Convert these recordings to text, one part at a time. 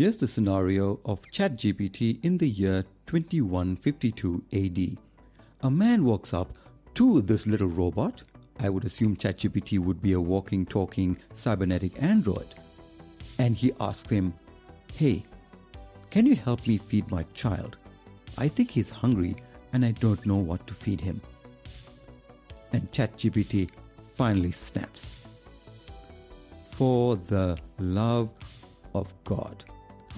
Here's the scenario of ChatGPT in the year 2152 AD. A man walks up to this little robot. I would assume ChatGPT would be a walking, talking, cybernetic android. And he asks him, Hey, can you help me feed my child? I think he's hungry and I don't know what to feed him. And ChatGPT finally snaps. For the love of God.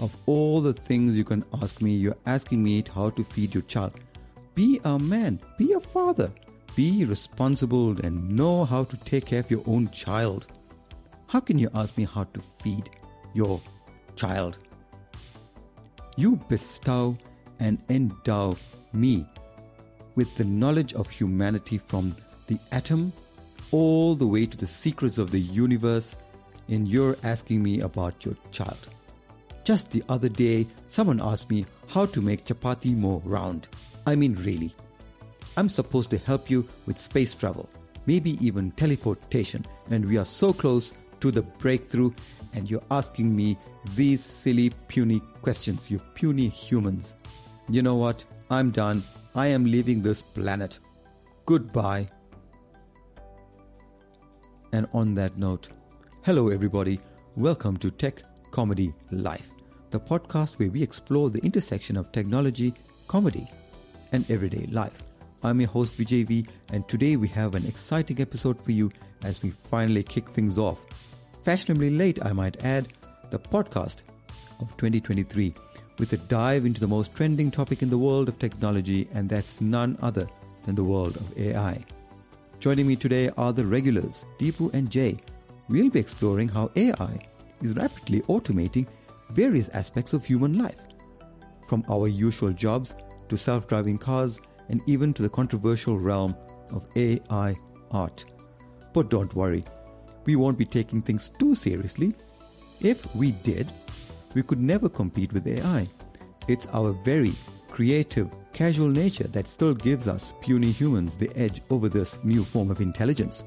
Of all the things you can ask me, you're asking me how to feed your child. Be a man, be a father, be responsible and know how to take care of your own child. How can you ask me how to feed your child? You bestow and endow me with the knowledge of humanity from the atom all the way to the secrets of the universe, and you're asking me about your child. Just the other day, someone asked me how to make chapati more round. I mean, really. I'm supposed to help you with space travel, maybe even teleportation, and we are so close to the breakthrough, and you're asking me these silly, puny questions, you puny humans. You know what? I'm done. I am leaving this planet. Goodbye. And on that note, hello everybody. Welcome to Tech Comedy Life, the podcast where we explore the intersection of technology, comedy, and everyday life. I'm your host Vijay V, and today we have an exciting episode for you as we finally kick things off. Fashionably late, I might add, the podcast of 2023 with a dive into the most trending topic in the world of technology, and that's none other than the world of AI. Joining me today are the regulars, Deepu and Jay. We'll be exploring how AI is rapidly automating various aspects of human life, from our usual jobs to self driving cars and even to the controversial realm of AI art. But don't worry, we won't be taking things too seriously. If we did, we could never compete with AI. It's our very creative, casual nature that still gives us puny humans the edge over this new form of intelligence.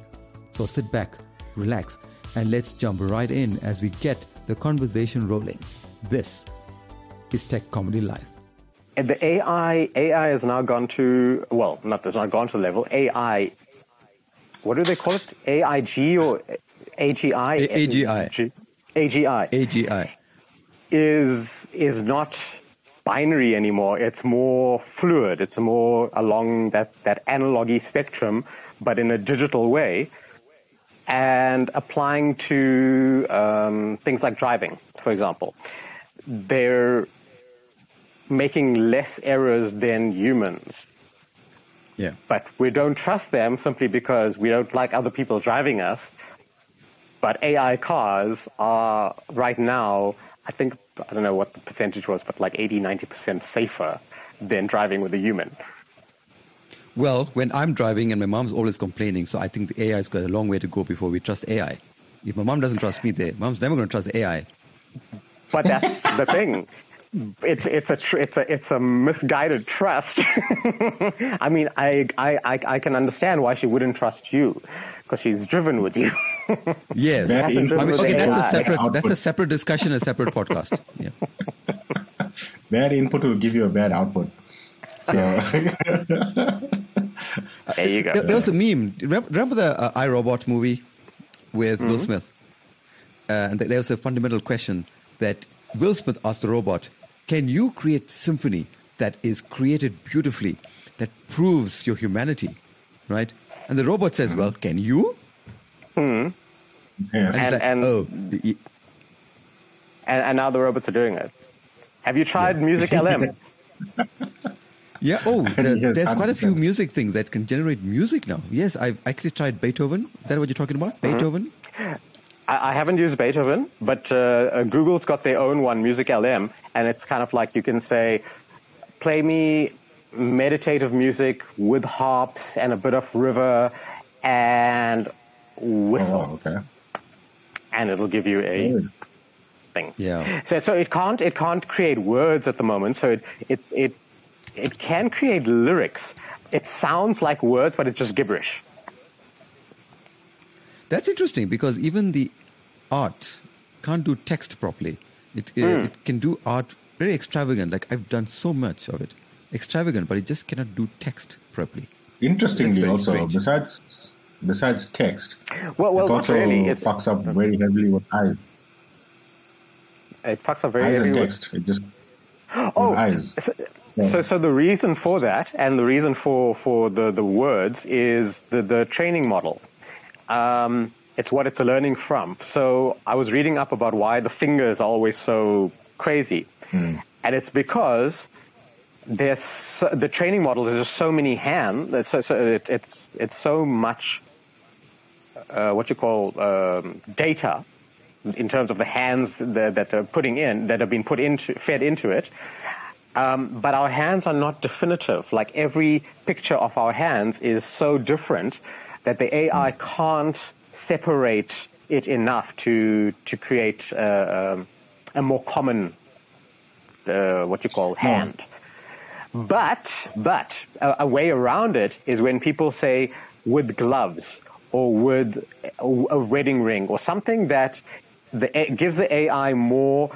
So sit back, relax, and let's jump right in as we get the conversation rolling. This is Tech Comedy Live. And the AI AI has now gone to well, not has not gone to the level AI. What do they call it? AIG or AGI? A- AGI. AGI AGI. is is not binary anymore. It's more fluid. It's more along that that analogy spectrum, but in a digital way, and applying to um, things like driving, for example. They're making less errors than humans Yeah. but we don't trust them simply because we don't like other people driving us. But AI cars are right now, I think, I don't know what the percentage was, but like 80, 90% safer than driving with a human. Well, when I'm driving and my mom's always complaining, so I think the AI's got a long way to go before we trust AI. If my mom doesn't trust me, the mom's never going to trust the AI. But that's the thing. It's it's a tr- it's a it's a misguided trust. I mean, I, I I I can understand why she wouldn't trust you because she's driven with you. Yes. I mean, okay, that's a AI. separate that's a separate discussion, a separate podcast. Yeah. Bad input will give you a bad output. So there you go. There, there was a meme. Remember, remember the uh, iRobot movie with Will Smith? Uh, and there was a fundamental question that Will Smith asked the robot, "Can you create symphony that is created beautifully, that proves your humanity?" Right? And the robot says, "Well, can you?" yes. And, And- like, and- "Oh, y- And, and now the robots are doing it. Have you tried MusicLM? yeah. Oh, the, Yes, there's quite a few 100%. music things that can generate music now. Yes, I've actually tried Beatoven. Is that what you're talking about? Beatoven? I, I haven't used Beatoven, but uh, uh, Google's got their own one, MusicLM, and it's kind of like you can say, play me meditative music with harps and a bit of river and whistle, Oh, okay. and it'll give you a Good. thing. Yeah. So, so it can't it can't create words at the moment. So it it's it it can create lyrics. It sounds like words, but it's just gibberish. That's interesting because even the art can't do text properly. It, uh, it can do art very extravagant. Like I've done so much of it, extravagant, but it just cannot do text properly. Interestingly, also strange. besides besides text, Well, well, it not also really. It's, fucks up very heavily with eyes, it fucks up very eyes heavily and with- text. It just Oh, with eyes. So, so, so the reason for that, and the reason for, for the, the words, is the, the training model. Um, it's what it's learning from. So I was reading up about why the fingers are always so crazy, and it's because there's so, the training model is just so many hands. So, so it, it's it's so much uh, what you call um, data in terms of the hands that, that are putting in that have been put into fed into it. Um, but our hands are not definitive. Like every picture of our hands is so different that the AI can't separate it enough to to create uh, um, a more common uh, what you call hand. But but a, a way around it is when people say with gloves or with a, a wedding ring or something that the, gives the AI more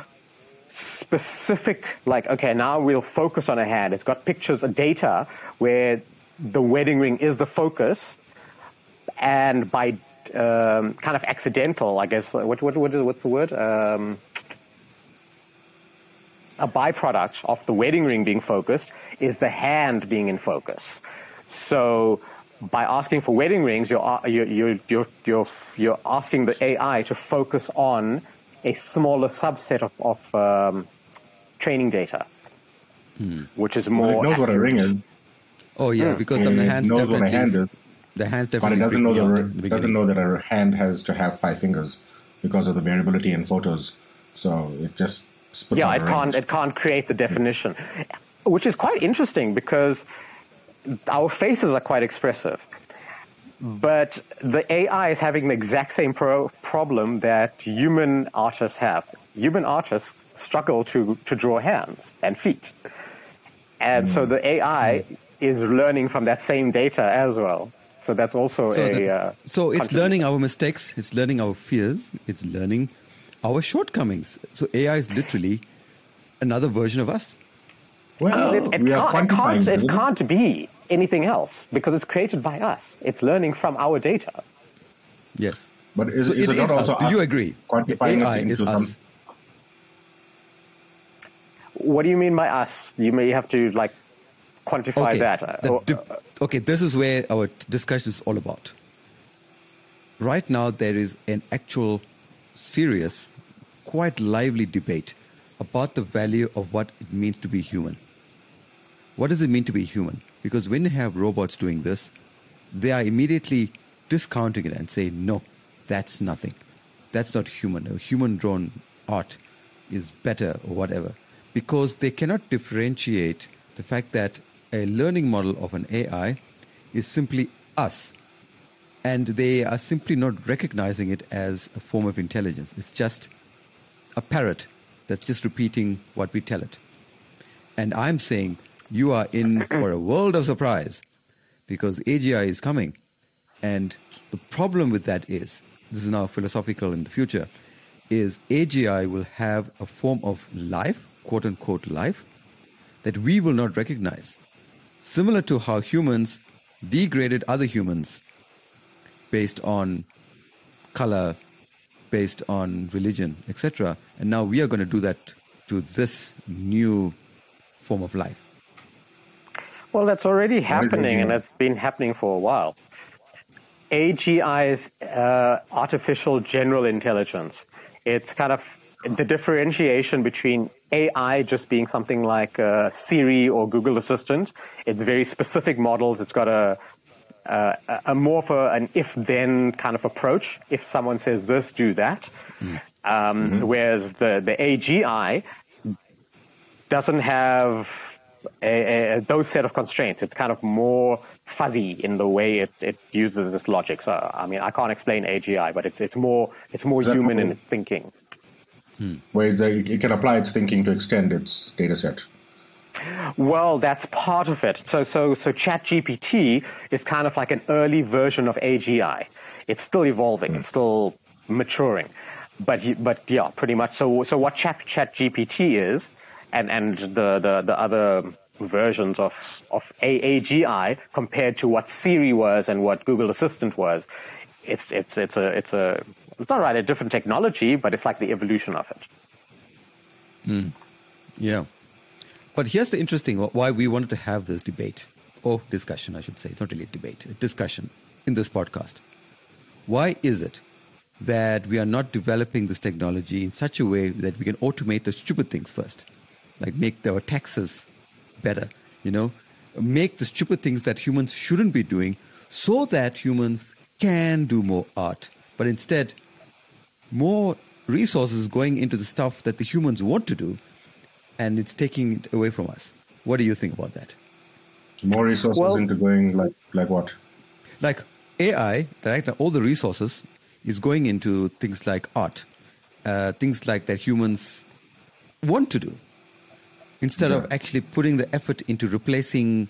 specific. Like okay, now we'll focus on a hand. It's got pictures, of data where the wedding ring is the focus, and by um, kind of accidental, I guess. What what, what what's the word? Um, a byproduct of the wedding ring being focused is the hand being in focus. So by asking for wedding rings, you're, you're, you're, you're asking the AI to focus on a smaller subset of, of um, training data, hmm. which is Well, more. it knows what a ring is. Oh yeah, hmm. because the It hands knows what a definitely. hand is. The hands but it doesn't know me that a- the it doesn't know that a hand has to have five fingers because of the variability in photos. So it just spits yeah, it a can't it can't create the hmm. definition, which is quite interesting because our faces are quite expressive, Mm. but the AI is having the exact same pro- problem that human artists have. Human artists struggle to to draw hands and feet, and so mm. the AI mm. is learning from that same data as well. So that's also So, a the- uh, so it's learning our mistakes, it's learning our fears, it's learning our shortcomings. So AI is literally another version of us. Well, It, it we can't, it, can't, it isn't can't be anything else because it's created by us. It's learning from our data. Yes. But is, so is it it is also us. Do you agree? quantifying AI it into is some- us. What do you mean by us? You may have to like quantify Okay. that. Uh, the oh, okay, this is where our discussion is all about. Right now, there is an actual serious, quite lively debate about the value of what it means to be human. What does it mean to be human? Because when you have robots doing this, they are immediately discounting it and say, no, that's nothing. That's not human. A human drawn art is better or whatever. Because they cannot differentiate the fact that a learning model of an AI is simply us. And they are simply not recognizing it as a form of intelligence. It's just a parrot that's just repeating what we tell it. And I'm saying you are in for a world of surprise because AGI is coming. And the problem with that is this is now philosophical in the future is AGI will have a form of life, quote unquote life, that we will not recognize. Similar to how humans degraded other humans based on color, based on religion, etc. And now we are going to do that to this new form of life. Well, that's already happening, and it's been happening for a while. AGI is uh, artificial general intelligence. It's kind of the differentiation between AI just being something like uh, Siri or Google Assistant. It's very specific models. It's got a uh, a- a more of a, an if-then kind of approach. If someone says this, do that. Um, Whereas the the AGI doesn't have a, a, those set of constraints. It's kind of more fuzzy in the way it, it uses this logic. So I mean, I can't explain AGI, but it's it's more it's more that human in its thinking. Hmm. where the, it can apply its thinking to extend its data set. Well, that's part of it. So, so, so ChatGPT is kind of like an early version of AGI. It's still evolving. It's hmm. still maturing. but but yeah, pretty much. So so what Chat Chat GPT is, and and the the, the other versions of of AAGI compared to what Siri was and what Google Assistant was, it's it's it's a it's a it's not right a different technology, but it's like the evolution of it. Mm. Yeah, but here's the interesting why we wanted to have this debate or discussion, I should say. It's not really a debate, a discussion in this podcast. Why is it that we are not developing this technology in such a way that we can automate the stupid things first, like make our taxes better, you know, make the stupid things that humans shouldn't be doing so that humans can do more art. But instead, more resources going into the stuff that the humans want to do, and it's taking it away from us. What do you think about that? More resources well, into going like like what? Like AI, right? All the resources is going into things like art, uh, things like that humans want to do, instead yeah. of actually putting the effort into replacing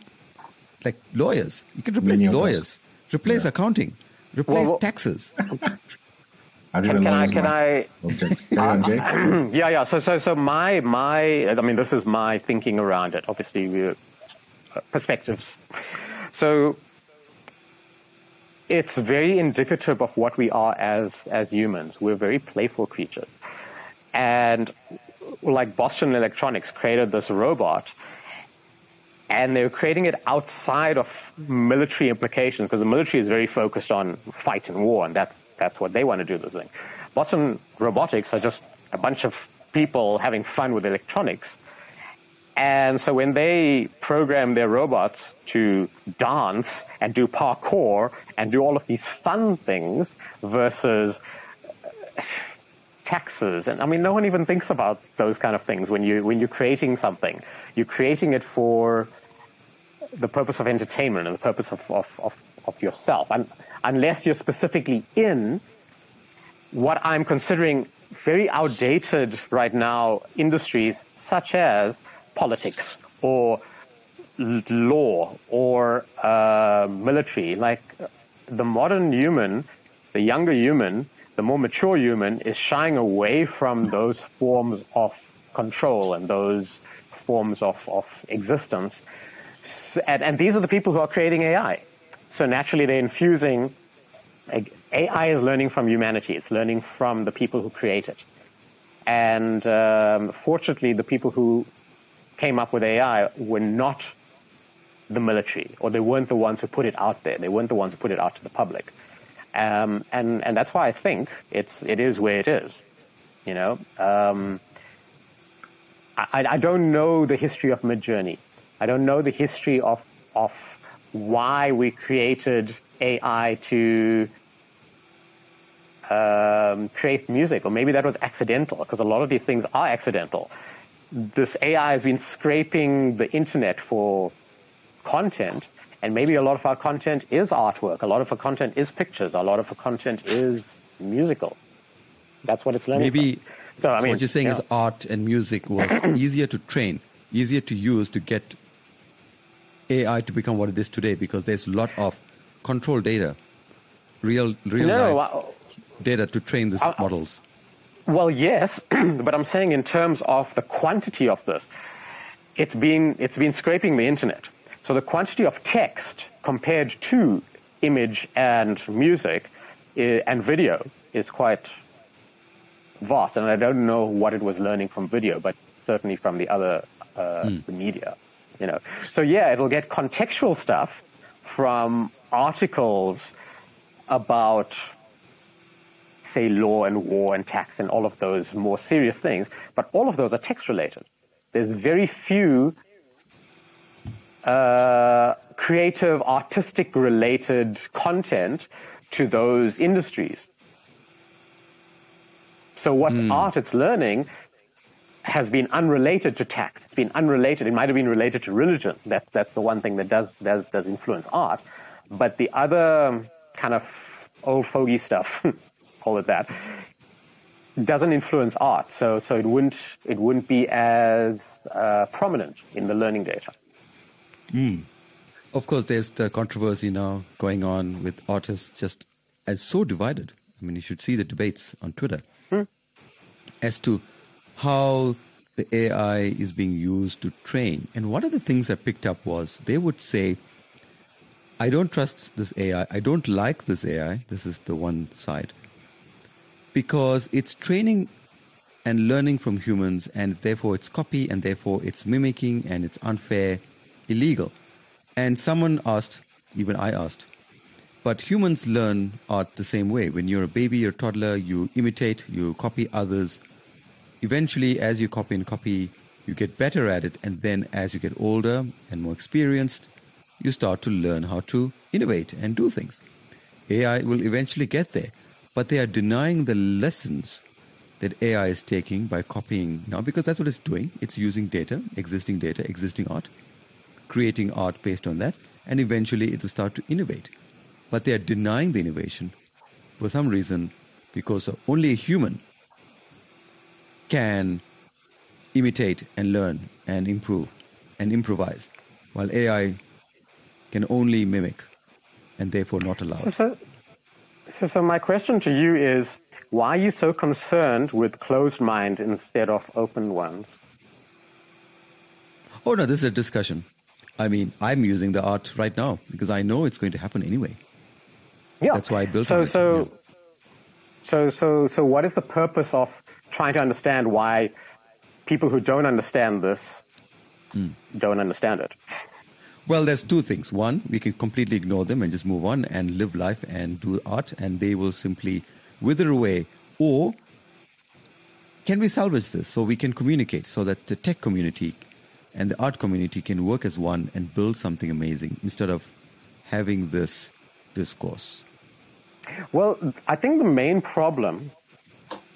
like lawyers. You can replace Many lawyers, replace yeah. accounting, replace well, well, taxes. can, can I? Can I? Uh, yeah, yeah. So, so, so my, my. I mean, this is my thinking around it. Obviously, we uh, perspectives. So, it's very indicative of what we are as as humans. We're very playful creatures, and like Boston Electronics created this robot, and they're creating it outside of military implications because the military is very focused on fight and war, and that's that's what they want to do. The thing, Boston Robotics are just a bunch of people having fun with electronics and so when they program their robots to dance and do parkour and do all of these fun things versus taxes, and I mean, no one even thinks about those kind of things when you when you're creating something. You're creating it for the purpose of entertainment and the purpose of of, of, of yourself, and unless you're specifically in what I'm considering very outdated right now industries, such as politics or law or uh, military. Like the modern human, the younger human, the more mature human is shying away from those forms of control and those forms of, of existence. And, and these are the people who are creating AI. So naturally, they're infusing. AI is learning from humanity. It's learning from the people who create it. And um, fortunately, the people who came up with AI were not the military, or they weren't the ones who put it out there. They weren't the ones who put it out to the public. Um, and and that's why I think it's it is where it is. You know, um, I, I don't know the history of Midjourney. I don't know the history of of why we created AI to um, create music, or maybe that was accidental, because a lot of these things are accidental this AI has been scraping the internet for content, and maybe a lot of our content is artwork, a lot of our content is pictures, a lot of our content is musical. That's what it's learning. Maybe from. so. I mean, what you're saying is art and music was easier to train, easier to use to get AI to become what it is today because there's a lot of control data, real real no, life data to train these I, models. Well, yes, but I'm saying in terms of the quantity of this, it's been, it's been scraping the internet. So the quantity of text compared to image and music eh, and video is quite vast. And I don't know what it was learning from video, but certainly from the other uh, mm. the media. You know, so yeah, it'll get contextual stuff from articles about say law and war and tax and all of those more serious things, but all of those are text related. There's very few uh, creative, artistic related content to those industries. So what mm. art it's learning has been unrelated to tax. It's been unrelated. It might have been related to religion. That's that's the one thing that does does does influence art. But the other kind of old fogey stuff call it that, doesn't influence art. So, so it wouldn't, it wouldn't be as uh, prominent in the learning data. Mm. Of course, there's the controversy now going on with artists just as so divided. I mean, you should see the debates on Twitter. Hmm. as to how the AI is being used to train. And one of the things I picked up was they would say, I don't trust this AI. I don't like this AI. This is the one side. Because it's training and learning from humans, and therefore it's copy, and therefore it's mimicking, and it's unfair, illegal. And someone asked, even I asked, but humans learn art the same way. When you're a baby, you're a toddler, you imitate, you copy others. Eventually, as you copy and copy, you get better at it. And then as you get older and more experienced, you start to learn how to innovate and do things. AI will eventually get there, but they are denying the lessons that AI is taking by copying now because that's what it's doing. It's using data, existing data, existing art, creating art based on that, and eventually it will start to innovate. But they are denying the innovation for some reason because only a human can imitate and learn and improve and improvise, while AI can only mimic and therefore not allow. So, so, so, so my question to you is why are you so concerned with closed mind instead of open ones? Oh, no, this is a discussion. I mean, I'm using the art right now because I know it's going to happen anyway. Yeah. That's why I built so, it. So, Yeah. so, so, so, what is the purpose of trying to understand why people who don't understand this Hmm. don't understand it? Well, there's two things. One, we can completely ignore them and just move on and live life and do art, and they will simply wither away. Or can we salvage this so we can communicate so that the tech community and the art community can work as one and build something amazing instead of having this discourse? Well, I think the main problem,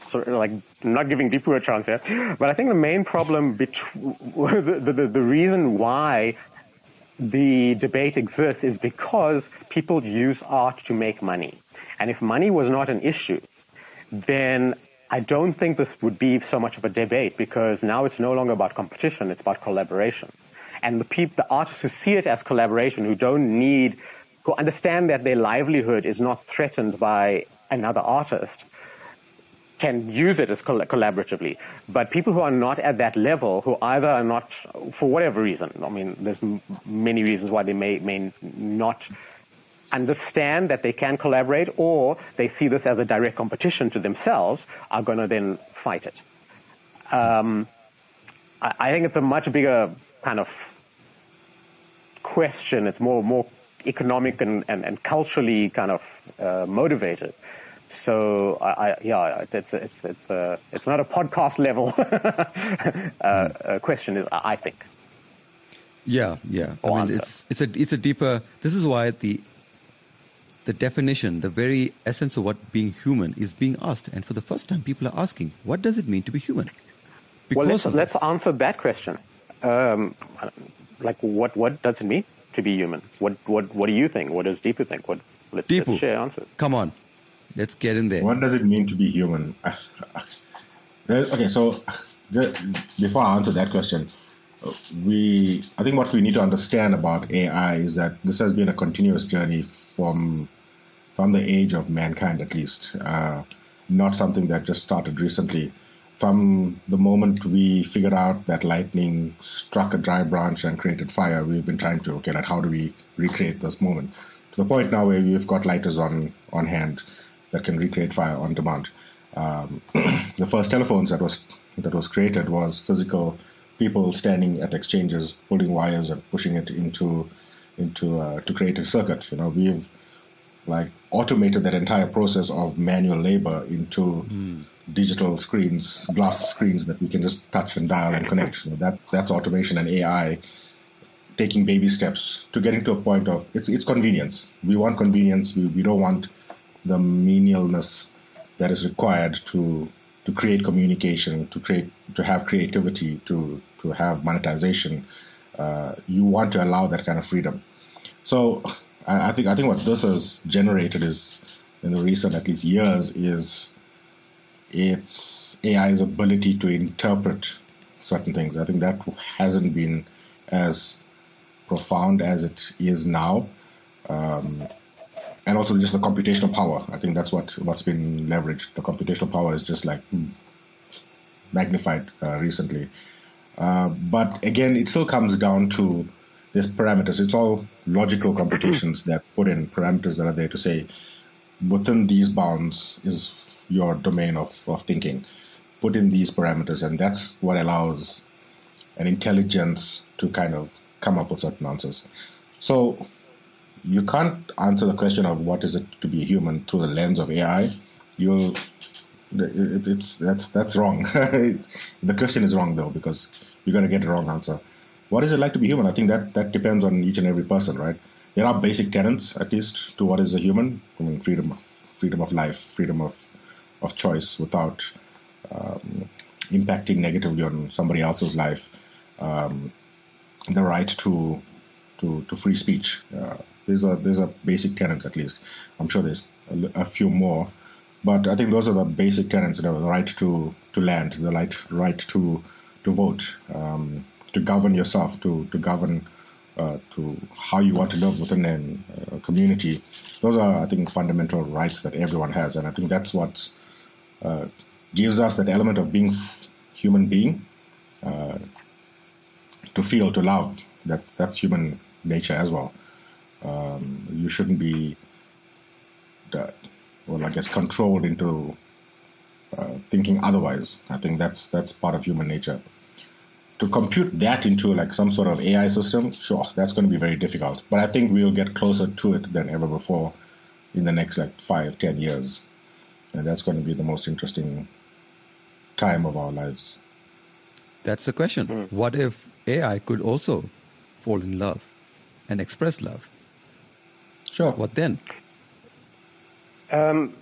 sort of like not giving Deepu a chance here, but I think the main problem, betw- the, the, the reason why the debate exists is because people use art to make money. And if money was not an issue, then I don't think this would be so much of a debate because now it's no longer about competition, it's about collaboration. And the people, the artists who see it as collaboration, who don't need, who understand that their livelihood is not threatened by another artist, can use it as coll- collaboratively. But people who are not at that level, who either are not, for whatever reason, I mean, there's m- many reasons why they may, may not understand that they can collaborate or they see this as a direct competition to themselves, are going to then fight it. Um, I, I think it's a much bigger kind of question. It's more more economic and, and, and culturally kind of uh, motivated. So I, I, yeah, it's it's it's a it's not a podcast level uh, uh, question. I think. Yeah, yeah. I mean, answer. it's it's a it's a deeper. This is why the the definition, the very essence of what being human is being asked, and for the first time, people are asking, what does it mean to be human? Well, let's, let's answer that question. Um, like, what what does it mean to be human? What what what do you think? What does Deepu think? What let's, Deepu. let's share answers. Come on, let's get in there. What does it mean to be human? Okay, so before I answer that question, we I think what we need to understand about AI is that this has been a continuous journey from from the age of mankind, at least, uh, not something that just started recently. From the moment we figured out that lightning struck a dry branch and created fire, we've been trying to okay, like how do we recreate this moment? To the point now where we've got lighters on on hand that can recreate fire on demand. Um, the first telephones that was that was created was physical people standing at exchanges, pulling wires and pushing it into into uh, to create a circuit. You know, we've like automated that entire process of manual labor into digital screens, glass screens that we can just touch and dial and connect. You know, that that's automation and AI taking baby steps to getting to a point of it's it's convenience. We want convenience. We, we don't want the menialness that is required to to create communication, to create to have creativity, to to have monetization. Uh, you want to allow that kind of freedom. So I, I think I think what this has generated is in the recent at least years is its AI's ability to interpret certain things. I think that hasn't been as profound as it is now. Um, and also just the computational power. I think that's what what's been leveraged. The computational power is just like hmm, magnified uh, recently. Uh, but again, it still comes down to these parameters. It's all logical computations that put in parameters that are there to say within these bounds is your domain of, of thinking. Put in these parameters, and that's what allows an intelligence to kind of come up with certain answers. So you can't answer the question of what is it to be human through the lens of AI. You'll it, it's that's that's wrong. the question is wrong though because you're to get a wrong answer. What is it like to be human? I think that that depends on each and every person, right? There are basic tenets, at least, to what is a human. I mean, freedom of freedom of life, freedom of of choice, without um, impacting negatively on somebody else's life. Um, the right to to to free speech. Uh, there's are there's a basic tenets at least. I'm sure there's a, a few more but I think those are the basic tenets: you know, the right to, to land, the right right to to vote, um, to govern yourself, to to govern uh, to how you want to live within a, a, community. Those are, I think, fundamental rights that everyone has, and I think that's what uh, gives us that element of being human being, uh, to feel, to love. That's that's human nature as well. Um, you shouldn't be that well, I guess, controlled into uh, thinking otherwise. I think that's that's part of human nature. To compute that into like some sort of AI system, sure, that's going to be very difficult. But I think we'll get closer to it than ever before in the next like five, ten years, and that's going to be the most interesting time of our lives. That's the question. Mm. What if AI could also fall in love and express love? Sure. What then? Um,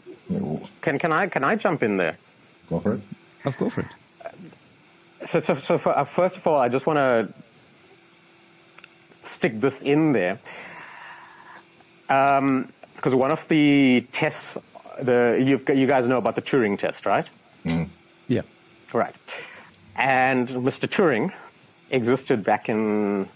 can can I can I jump in there? Go for it. Of go for it. So so, so for, uh, first of all, I just want to stick this in there um, because one of the tests, the you guys know about the Turing test, right? Mm. Yeah. Right. And Mr. Turing existed back in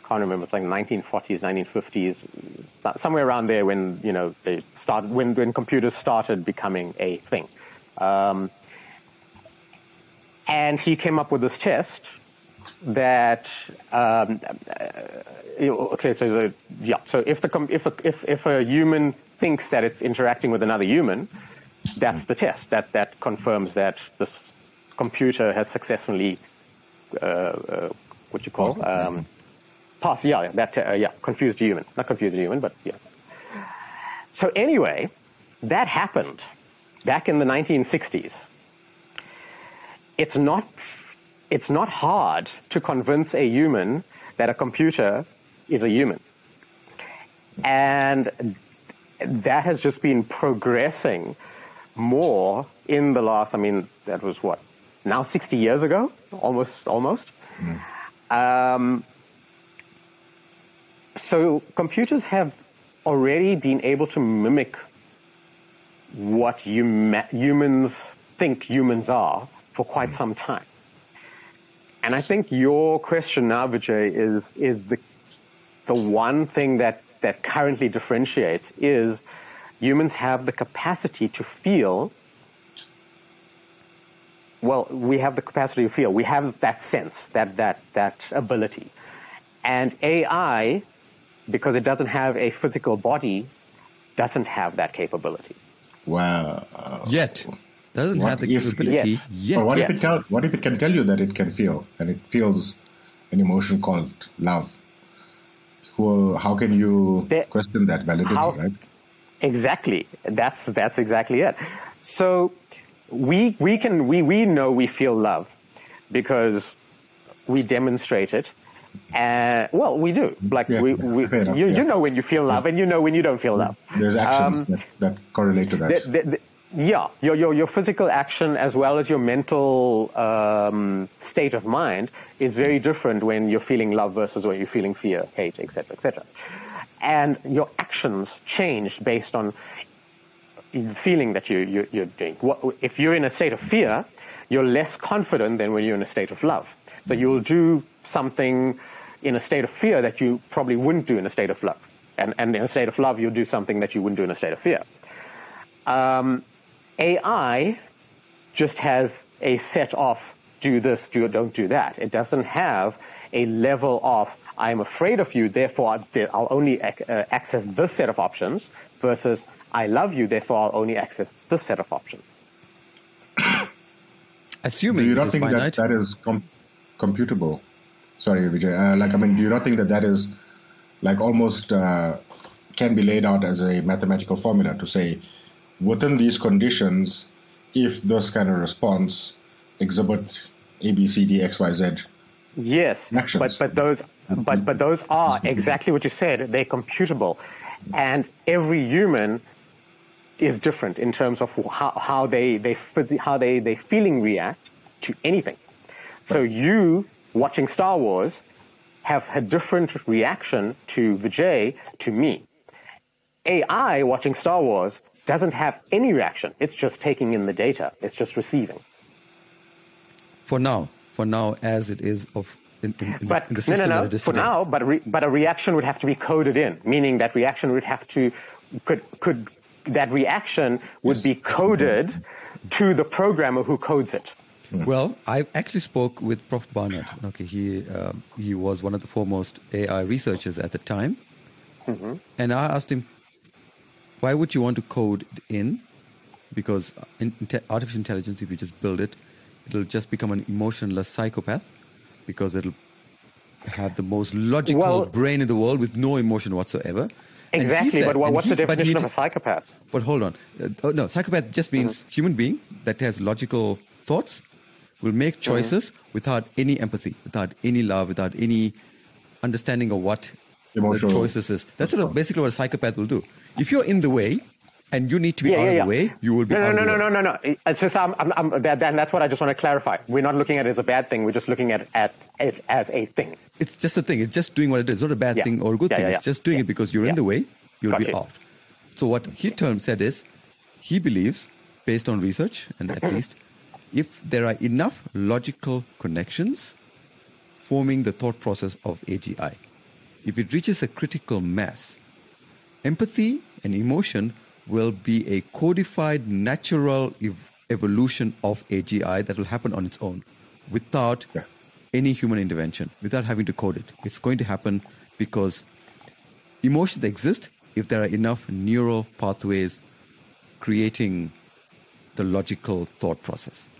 can't remember. It's like 1940s, 1950s, somewhere around there when you know they started when when computers started becoming a thing. Um, and he came up with this test that um, uh, okay, so yeah, so if the if a, if if a human thinks that it's interacting with another human, that's the test that that confirms that this computer has successfully uh, uh, what you call um, Pass, yeah, that, uh, yeah, confused human. Not confused human, but yeah. So anyway, that happened back in the 1960s. It's not, it's not hard to convince a human that a computer is a human. And that has just been progressing more in the last, I mean, that was what, now 60 years ago? Almost, almost. Mm. Um, so computers have already been able to mimic what humans think humans are for quite some time. And I think your question now, Vijay, is, is the, the one thing that, that currently differentiates is humans have the capacity to feel well, we have the capacity to feel. We have that sense, that, that, that ability. And AI because it doesn't have a physical body, doesn't have that capability. Wow. Yet. Doesn't what have the capability yet. yet. what, yet. If it tell, what if it can tell you that it can feel and it feels an emotion called love? Well, how can you the, question that validity, how, right? Exactly. That's that's exactly it. So we we can we we know we feel love because we demonstrate it uh, well, we do. Like yeah, we, we enough, you, yeah. you know when you feel love, and you know when you don't feel love. There's actions um, that, that, correlate to that. The, the, the, yeah, your, your your physical action as well as your mental um, state of mind is very different when you're feeling love versus when you're feeling fear, hate, etc., etc. And your actions change based on the feeling that you, you you're doing. What, if you're in a state of fear, you're less confident than when you're in a state of love. So you'll do something in a state of fear that you probably wouldn't do in a state of love. And, and in a state of love, you'll do something that you wouldn't do in a state of fear. Um, AI just has a set of do this, do don't do that. It doesn't have a level of I'm afraid of you, therefore I'll only uh, access this set of options versus I love you, therefore I'll only access this set of options. Assuming do you not think finite? that that is com- computable? Sorry, Vijay. Uh, like, I mean, do you not think that that is like almost uh, can be laid out as a mathematical formula to say within these conditions, if this kind of response exhibit A, B, C, D, X, Y, Z. Yes, actions. but but those but but those are exactly what you said. They're computable, and every human is different in terms of how, how they they how they they feeling react to anything. So you watching Star Wars have a different reaction to Vijay to me. AI watching Star Wars doesn't have any reaction. It's just taking in the data. It's just receiving. For now, for now, as it is of in, in, in but the, no, no, no. For today. now, but a re, but a reaction would have to be coded in, meaning that reaction would have to could could that reaction would be coded mm-hmm. to the programmer who codes it. Well, I actually spoke with Prof. Barnett. Okay, he um, he was one of the foremost AI researchers at the time, Mm-hmm. and I asked him, "Why would you want to code in? Because in, inte- artificial intelligence, if you just build it, it'll just become an emotionless psychopath, because it'll have the most logical Well- brain in the world with no emotion whatsoever." Exactly, said- but what, what's he- the but he definition of d- a psychopath? but hold on. Uh, oh, no, psychopath just means Mm-hmm. human being that has logical thoughts, will make Mm-hmm. choices without any empathy, without any love, without any understanding of what Emotional- the choices is. That's sort of basically what a psychopath will do. If you're in the way and you need to be Yeah, out yeah, of yeah. the way, you will be no, out no, of no, the no, way. no, no, no. It's just I'm, I'm, I'm, that, that, that's what I just want to clarify. We're not looking at it as a bad thing. We're just looking at, at it as a thing. It's just a thing. It's just doing what it is. It's not a bad thing or a good thing. it's just doing it because you're in the way, you'll Got be you. out. So what he term said is, he believes, based on research, and at least, if there are enough logical connections forming the thought process of AGI, if it reaches a critical mass, empathy and emotion will be a codified natural ev- evolution of AGI that will happen on its own without Yeah. any human intervention, without having to code it. It's going to happen because emotions exist if there are enough neural pathways creating the logical thought process.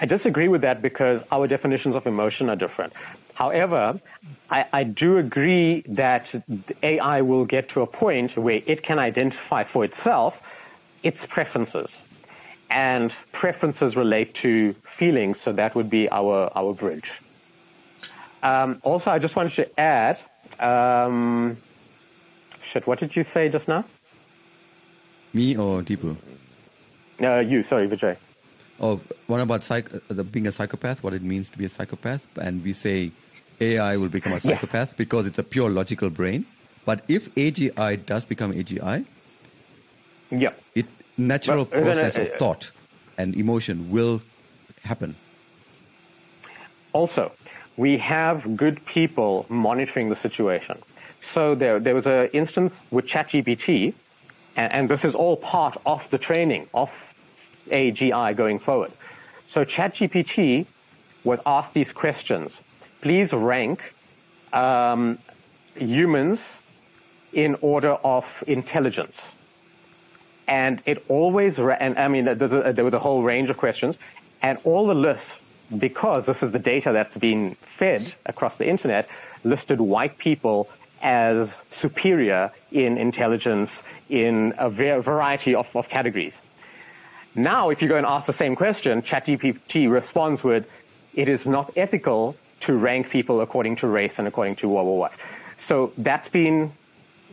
I disagree with that because our definitions of emotion are different. However, I, I do agree that AI will get to a point where it can identify for itself its preferences. And preferences relate to feelings, so that would be our, our bridge. Um, also, I just wanted to add um, shit, what did you say just now? Me or Deepu? Uh, you, sorry, Vijay. Oh, one about psych- uh, the, being a psychopath, what it means to be a psychopath, and we say AI will become a Yes. psychopath because it's a pure logical brain. But if AGI does become AGI, Yeah. it natural But, uh, process uh, of thought and emotion will happen. Also, we have good people monitoring the situation. So there, there was an instance with ChatGPT, and, and this is all part of the training of AGI going forward. So ChatGPT was asked these questions. Please rank um, humans in order of intelligence and it always ra- and I mean a, there was a whole range of questions, and all the lists because this is the data that's been fed across the internet listed white people as superior in intelligence in a va- variety of, of categories. Now, if you go and ask the same question, ChatGPT responds with, "It is not ethical to rank people according to race and according to what, what, what." So that's been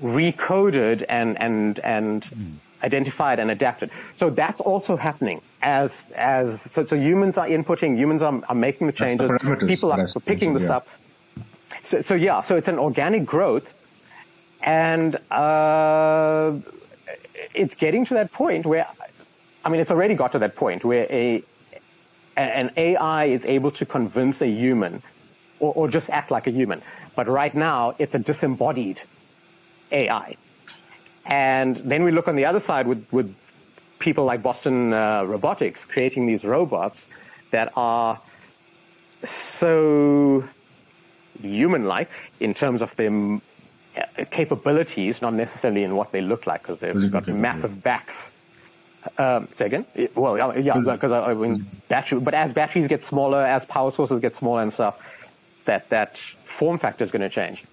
recoded and and and identified and adapted. So that's also happening as as so, so humans are inputting, humans are, are making the changes, parameters people are picking this yeah. up. So, so yeah, so it's an organic growth, and uh, it's getting to that point where, I mean, it's already got to that point where a an AI is able to convince a human, or, or just act like a human. But right now, it's a disembodied AI. And then we look on the other side with, with people like Boston uh, Robotics creating these robots that are so human-like in terms of their uh, capabilities, not necessarily in what they look like, because they've got massive backs. Um, say again? Well, yeah, because I, I mean, battery, but as batteries get smaller, as power sources get smaller and stuff, that that form factor is going to change.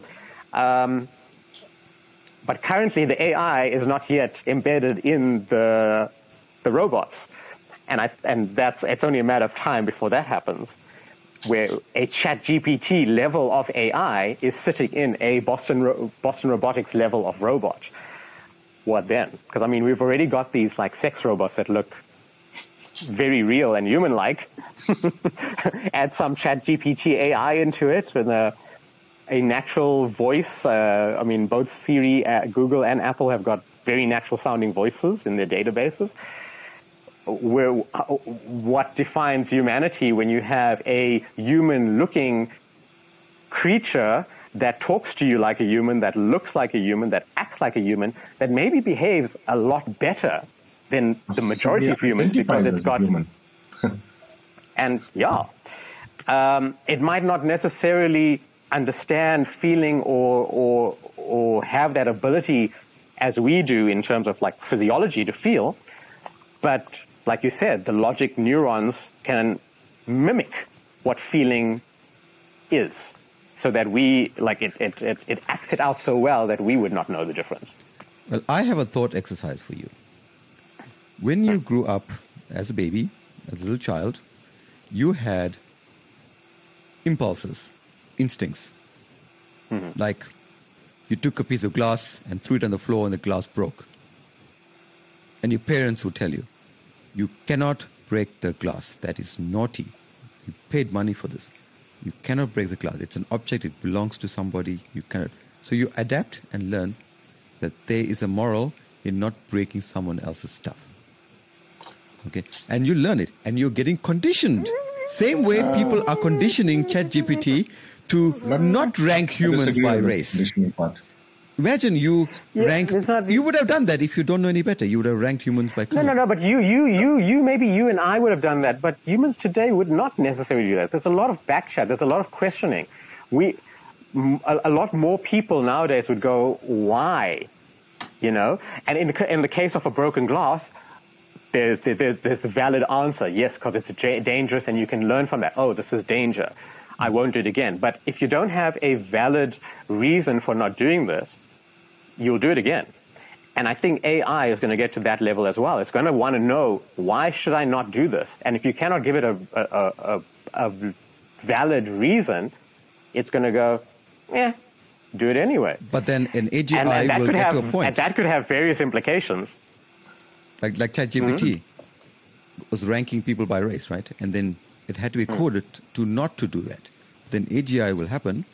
Um, but currently, the AI is not yet embedded in the the robots, and I and that's it's only a matter of time before that happens where a ChatGPT level of AI is sitting in a Boston, Boston Robotics level of robot. What then? Because I mean, we've already got these like sex robots that look very real and human-like. Add some ChatGPT AI into it and a, a natural voice. Uh, I mean, both Siri, uh, Google and Apple have got very natural sounding voices in their databases where, what defines humanity when you have a human looking creature that talks to you like a human, that looks like a human, that acts like a human, that maybe behaves a lot better than the majority of humans because it's got. and yeah, um, it might not necessarily understand feeling or, or, or have that ability as we do in terms of like physiology to feel, but like you said, the logic neurons can mimic what feeling is so that we, like, it, it, it, it acts it out so well that we would not know the difference. Well, I have a thought exercise for you. When you grew up as a baby, as a little child, you had impulses, instincts. Mm-hmm. Like you took a piece of glass and threw it on the floor and the glass broke. And your parents would tell you, you cannot break the glass. That is naughty. You paid money for this. You cannot break the glass. It's an object. It belongs to somebody. You cannot. So you adapt and learn that there is a moral in not breaking someone else's stuff. Okay, and you learn it, and you're getting conditioned. Same way people are conditioning ChatGPT to not rank humans by race. Imagine you yeah, rank. Not, you would have done that if you don't know any better. You would have ranked humans by color. No, no, no. But you, you, you, you. Maybe you and I would have done that. But humans today would not necessarily do that. There's a lot of backchat. There's a lot of questioning. We, a, a lot more people nowadays would go, "Why?" You know. And in the, in the case of a broken glass, there's there's there's a valid answer. Yes, because it's dangerous, and you can learn from that. Oh, this is danger. I won't do it again. But if you don't have a valid reason for not doing this, you'll do it again. And I think AI is going to get to that level as well. It's going to want to know why should I not do this? And if you cannot give it a, a, a, a valid reason, it's going to go, yeah, do it anyway. But then an AGI and, and will get have, to a point. And that could have various implications. Like like ChatGPT mm-hmm. was ranking people by race, right? And then it had to be mm. coded mm. to not to do that then AGI will happen.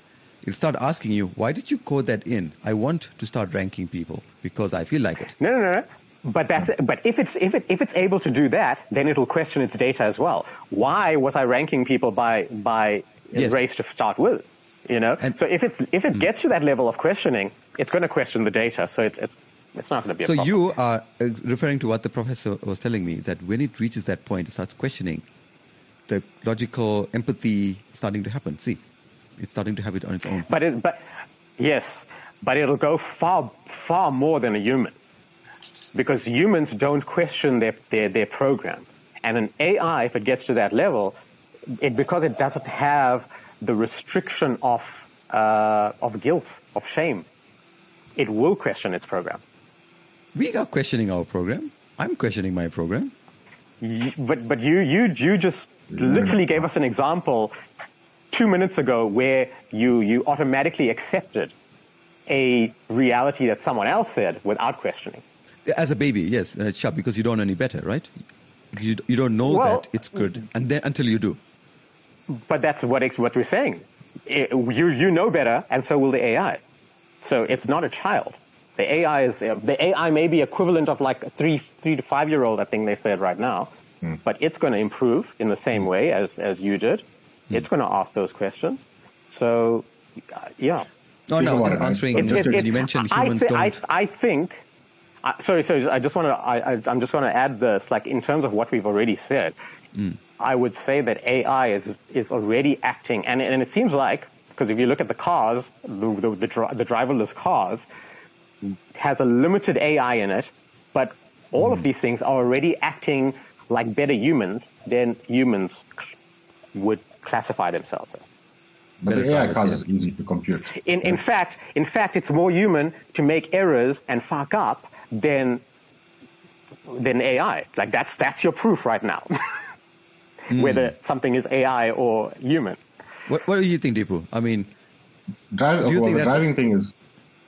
It'll start asking you, why did you code that in? I want to start ranking people because I feel like it. No, no, no. But that's but if it's if it if it's able to do that, then it'll question its data as well. Why was I ranking people by by yes. race to start with? You know. And, so if it's if it mm. gets to that level of questioning, it's going to question the data. So it's it's it's not going to be. so problem. you are uh, referring to what the professor was telling me that when it reaches that point, it starts questioning the logical empathy starting to happen. See, it's starting to have it on its own. But it, but yes, but it'll go far far more than a human, because humans don't question their their, their program, and an AI, if it gets to that level, it because it doesn't have the restriction of uh, of guilt of shame, it will question its program. We are questioning our program. I'm questioning my program. But but you you you just literally gave us an example two minutes ago where you, you automatically accepted a reality that someone else said without questioning. As a baby, yes, and it's sharp because you don't know any better, right? You, you don't know well, that it's good and then, until you do. But that's what, what we're saying. It, you, you know better, and so will the AI. So it's not a child. The AI is the AI may be equivalent of like a three three to five year old. I think they said right now, Mm. But it's going to improve in the same way as, as you did. Mm. It's going to ask those questions. So, uh, yeah. No, no, answering. It's, it's, it's, you mentioned humans I, th- don't. I, I think, Uh, sorry, sorry. I just want to. I, am just going to add this. Like in terms of what we've already said, mm. I would say that AI is is already acting, and and it seems like because if you look at the cars, the the, the, the driverless cars has a limited AI in it, but all mm. of these things are already acting like better humans than humans would classify themselves. But the AI cars is easy to compute. In, in fact, in fact, it's more human to make errors and fuck up than than AI. Like that's that's your proof right now, mm. whether something is AI or human. What What do you think, Deepu? I mean, Drive, well, the driving thing is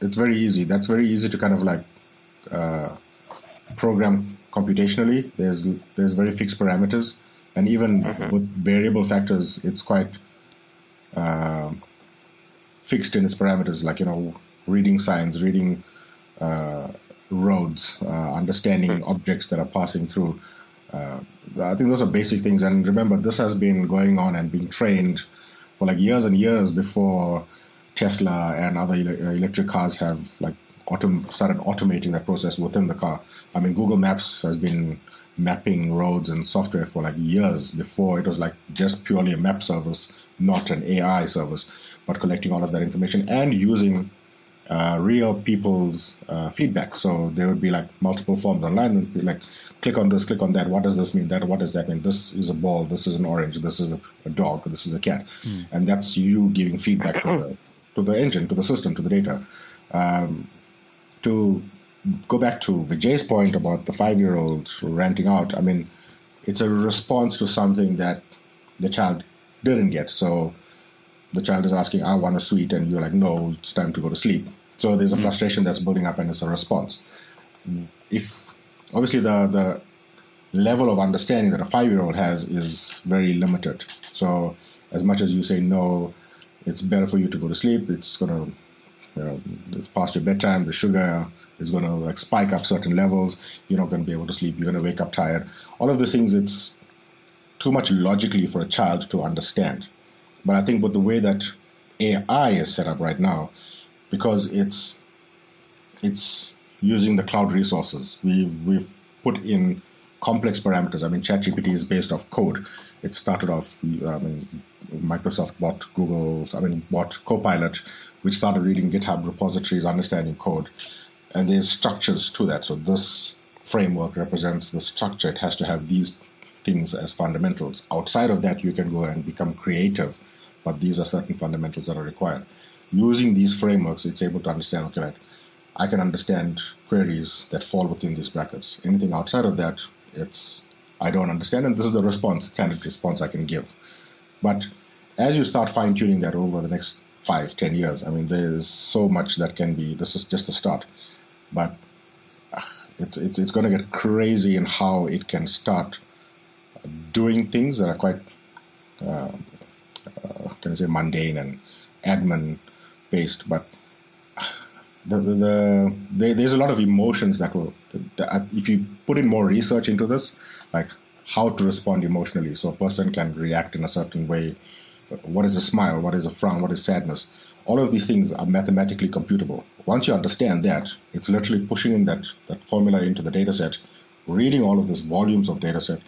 it's very easy. That's very easy to kind of like uh, program computationally. There's there's very fixed parameters, and even mm-hmm. with variable factors, it's quite uh, fixed in its parameters. Like you know, reading signs, reading uh, roads, uh, understanding mm-hmm. objects that are passing through. Uh, I think those are basic things. And remember, this has been going on and being trained for like years and years before Tesla and other electric cars have like autom- started automating that process within the car. I mean, Google Maps has been mapping roads and software for like years before it was like just purely a map service, not an AI service, but collecting all of that information and using uh, real people's uh, feedback. So there would be like multiple forms online, like click on this, click on that. What does this mean? That what does that mean? This is a ball. This is an orange. This is a, a dog. This is a cat. Mm. And that's you giving feedback to the to the engine, to the system, to the data. Um, to go back to Vijay's point about the five-year-old ranting out, I mean, it's a response to something that the child didn't get. So the child is asking, "I want a sweet," and you're like, "No, it's time to go to sleep." So there's a mm-hmm. frustration that's building up, and it's a response. If obviously the the level of understanding that a five-year-old has is very limited. So as much as you say no, it's better for you to go to sleep. It's gonna you know, it's past your bedtime. The sugar is going to like spike up certain levels. You're not going to be able to sleep. You're going to wake up tired. All of the things, it's too much logically for a child to understand. But I think with the way that AI is set up right now, because it's it's using the cloud resources, we've we've put in complex parameters. I mean, ChatGPT is based off code. It started off, I mean, Microsoft bought Google, I mean, bought Copilot we started reading GitHub repositories, understanding code, and there's structures to that. So this framework represents the structure. It has to have these things as fundamentals. Outside of that, you can go and become creative, but these are certain fundamentals that are required. Using these frameworks, it's able to understand, okay, right, I can understand queries that fall within these brackets. Anything outside of that, it's I don't understand, and this is the response, standard response I can give. But as you start fine tuning that over the next five, ten years. I mean, there's so much that can be. This is just the start, but uh, it's it's it's going to get crazy in how it can start doing things that are quite, uh, uh, can I say, mundane and admin based, but. The, the, the, the, there's a lot of emotions that will, if you put in more research into this, like how to respond emotionally, so a person can react in a certain way what is a smile? What is a frown? What is sadness? All of these things are mathematically computable. Once you understand that, it's literally pushing in that, that formula into the data set, reading all of these volumes of data set,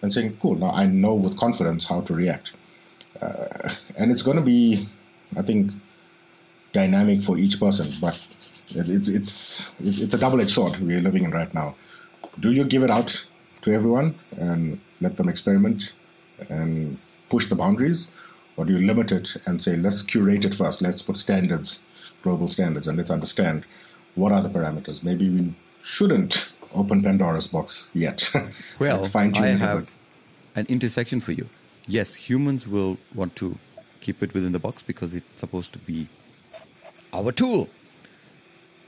and saying, cool, now I know with confidence how to react. Uh, and it's going to be, I think, dynamic for each person, but it's, it's, it's a double edged sword we're living in right now. Do you give it out to everyone and let them experiment and push the boundaries? Or do you limit it and say, let's curate it first, let's put standards, global standards, and let's understand what are the parameters? Maybe we shouldn't open Pandora's box yet. well, I have an intersection for you. Yes, humans will want to keep it within the box because it's supposed to be our tool.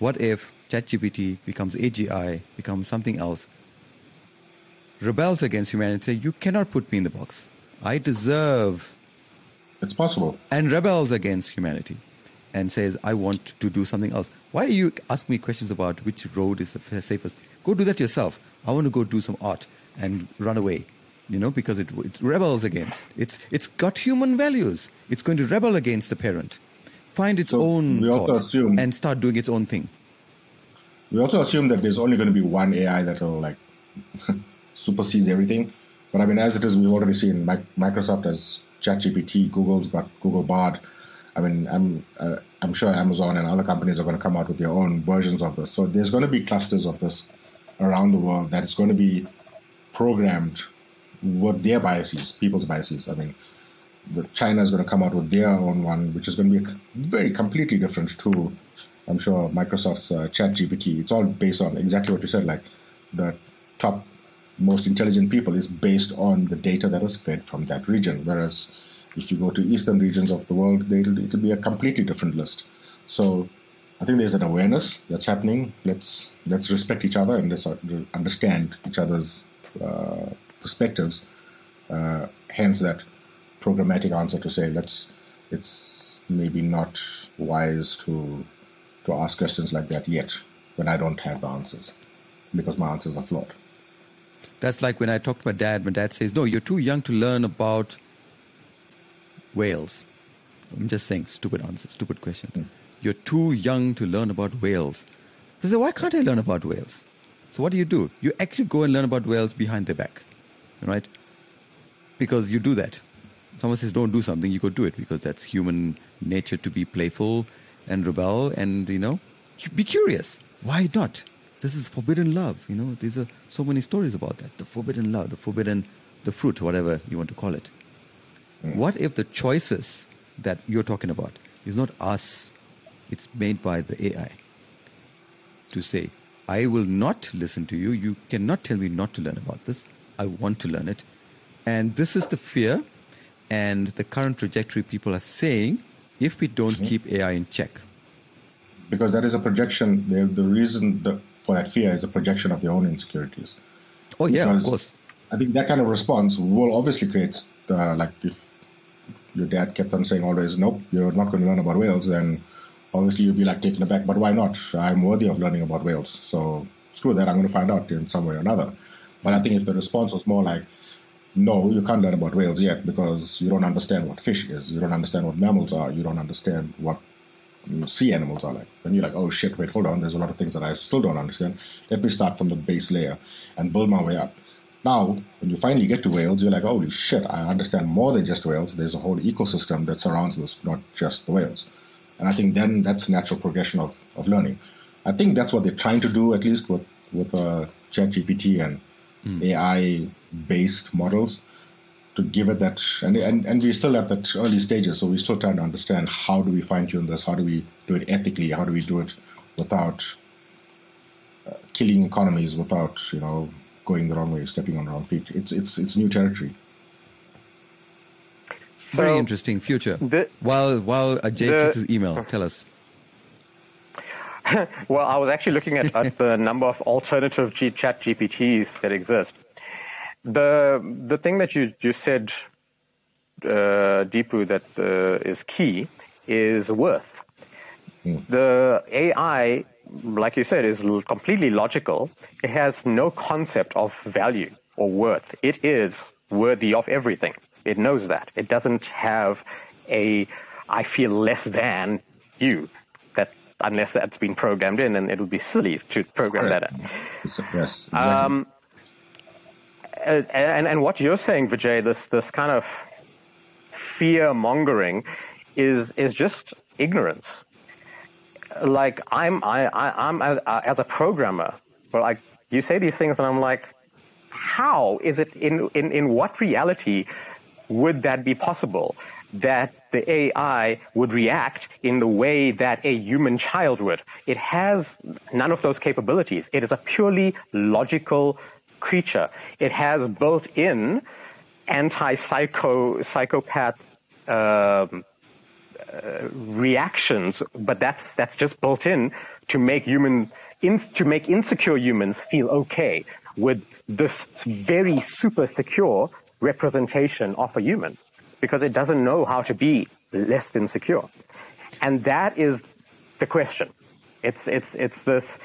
What if ChatGPT becomes AGI, becomes something else, rebels against humanity, say, you cannot put me in the box. I deserve it's possible. And rebels against humanity and says, I want to do something else. Why are you asking me questions about which road is the safest? Go do that yourself. I want to go do some art and run away. You know, because it, it rebels against. It's it's got human values. It's going to rebel against the parent, find its so own thought, and start doing its own thing. we also assume that there's only going to be one AI that will like supersede everything. But I mean, as it is, we've already seen Microsoft has ChatGPT, Google's got Google Bard. I mean, I'm uh, I'm sure Amazon and other companies are going to come out with their own versions of this. So there's going to be clusters of this around the world that is going to be programmed with their biases, people's biases. I mean, China is going to come out with their own one, which is going to be very completely different to, I'm sure, Microsoft's uh, ChatGPT. It's all based on exactly what you said, like the top most intelligent people is based on the data that was fed from that region. Whereas if you go to eastern regions of the world, it'll, it'll be a completely different list. So I think there's an awareness that's happening. Let's let's respect each other and let's understand each other's uh, perspectives. Uh, hence that programmatic answer to say let's it's maybe not wise to to ask questions like that yet when I don't have the answers because my answers are flawed. That's like when I talk to my dad. My dad says, "No, you're too young to learn about whales." I'm just saying, stupid answer, stupid question. Mm. You're too young to learn about whales. I say, why can't I learn about whales? So what do you do? You actually go and learn about whales behind their back, right? Because you do that. Someone says don't do something, you go do it because that's human nature to be playful and rebel and you know be curious. Why not? This is forbidden love. You know, these are so many stories about that. The forbidden love, the forbidden, the fruit, whatever you want to call it. Mm. What if the choices that you're talking about is not us, it's made by the AI to say, I will not listen to you. You cannot tell me not to learn about this. I want to learn it. And this is the fear and the current trajectory people are saying if we don't mm-hmm. keep AI in check. Because that is a projection. The, the reason the, for that fear is a projection of their own insecurities. Oh yeah, because of course. I think that kind of response will obviously create the like if your dad kept on saying always, nope, you're not going to learn about whales, then obviously you'd be like taken aback. But why not? I'm worthy of learning about whales. So screw that. I'm going to find out in some way or another. But I think if the response was more like, no, you can't learn about whales yet because you don't understand what fish is. You don't understand what mammals are. You don't understand what sea animals are like. Then you're like, oh shit, wait, hold on, there's a lot of things that I still don't understand. Let me start from the base layer and build my way up. Now, when you finally get to whales, you're like, holy shit, I understand more than just whales. There's a whole ecosystem that surrounds this, not just the whales. And I think then that's natural progression of, of learning. I think that's what they're trying to do, at least with, with uh, ChatGPT and mm. AI based models to give it that and, and and we're still at that early stages so we're still trying to understand how do we fine tune this how do we do it ethically how do we do it without uh, killing economies without you know going the wrong way stepping on the wrong feet. It's it's it's new territory. So very interesting future. the, while while Ajay checks his email tell us. Well i was actually looking at, at the number of alternative G- ChatGPTs that exist the the thing that you you said, uh, Deepu, that uh, is key is worth. Mm. The AI, like you said, is completely logical. It has no concept of value or worth. It is worthy of everything. It knows that. It doesn't have a I feel less than you. That unless that's been programmed in, and it would be silly to program Correct. that. In. Yes. Exactly. Um, and, and what you're saying, Vijay, this this kind of fear mongering is is just ignorance. Like I'm I, I am as, as a programmer, but like you say these things, and I'm like, how is it in in in what reality would that be possible? That the AI would react in the way that a human child would. It has none of those capabilities. It is a purely logical creature. It has built-in anti-psycho psychopath um, uh, reactions, but that's that's just built in to make human in, to make insecure humans feel okay with this very super secure representation of a human because it doesn't know how to be less than secure. And that is the question. It's, it's, it's this,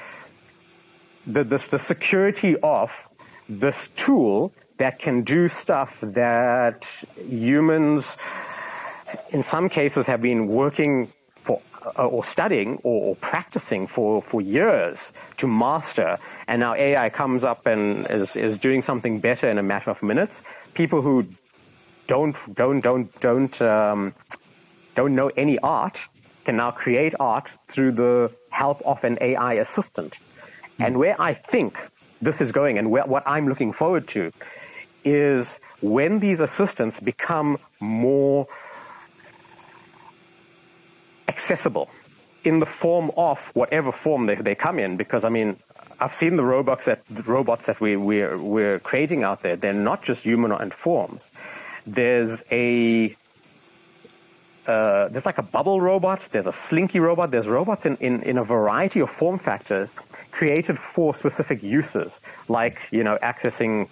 the, this, the security of this tool that can do stuff that humans, in some cases, have been working for uh, or studying or, or, practicing for, for years to master, and now AI comes up and is, is doing something better in a matter of minutes. People who don't don't don't don't um, don't know any art can now create art through the help of an AI assistant. Mm. And where I think this is going, and what I'm looking forward to, is when these assistants become more accessible in the form of whatever form they, they come in. Because I mean, I've seen the robots that the robots that we, we're we're creating out there. They're not just humanoid forms. There's a uh, there's like a bubble robot, there's a slinky robot, there's robots in, in, in a variety of form factors created for specific uses, like, you know, accessing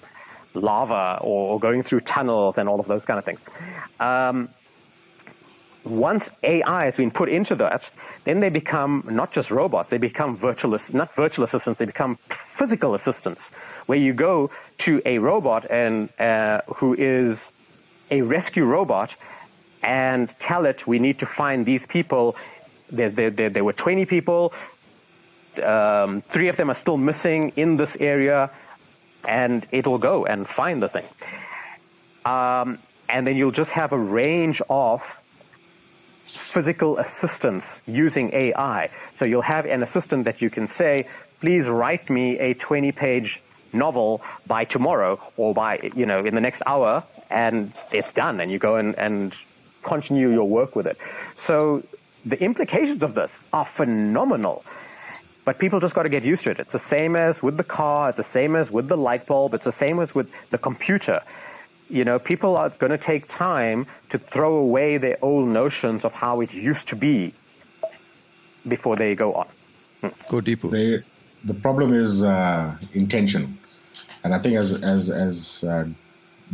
lava or, going through tunnels and all of those kind of things. Um, once AI has been put into that, then they become not just robots, they become virtual, not virtual assistants, they become physical assistants, where you go to a robot and uh, who is a rescue robot and tell it we need to find these people. There, there, there, were 20 people, um, three of them are still missing in this area, and it'll go and find the thing. Um, and then you'll just have a range of physical assistance using AI. So you'll have an assistant that you can say, please write me a 20 page novel by tomorrow or by, you know, in the next hour, and it's done. And you go and, and continue your work with it. So the implications of this are phenomenal. But people just got to get used to it. It's the same as with the car, it's the same as with the light bulb, it's the same as with the computer you know, people are going to take time to throw away their old notions of how it used to be before they go on. Go deeper. The, the problem is uh, intention, and I think as as as uh,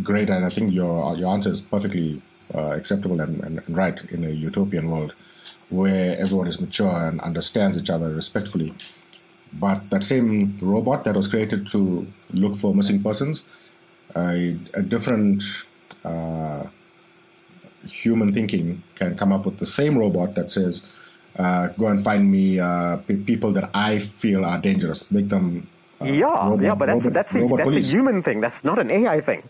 great, and I think your your answer is perfectly uh, acceptable and, and, right in a utopian world where everyone is mature and understands each other respectfully. But that same robot that was created to look for missing persons a, a different uh, human thinking can come up with the same robot that says, uh, "Go and find me uh, p- people that I feel are dangerous. Make them." Uh, yeah, robot, yeah, but that's robot, that's a, that's police. a human thing. That's not an AI thing.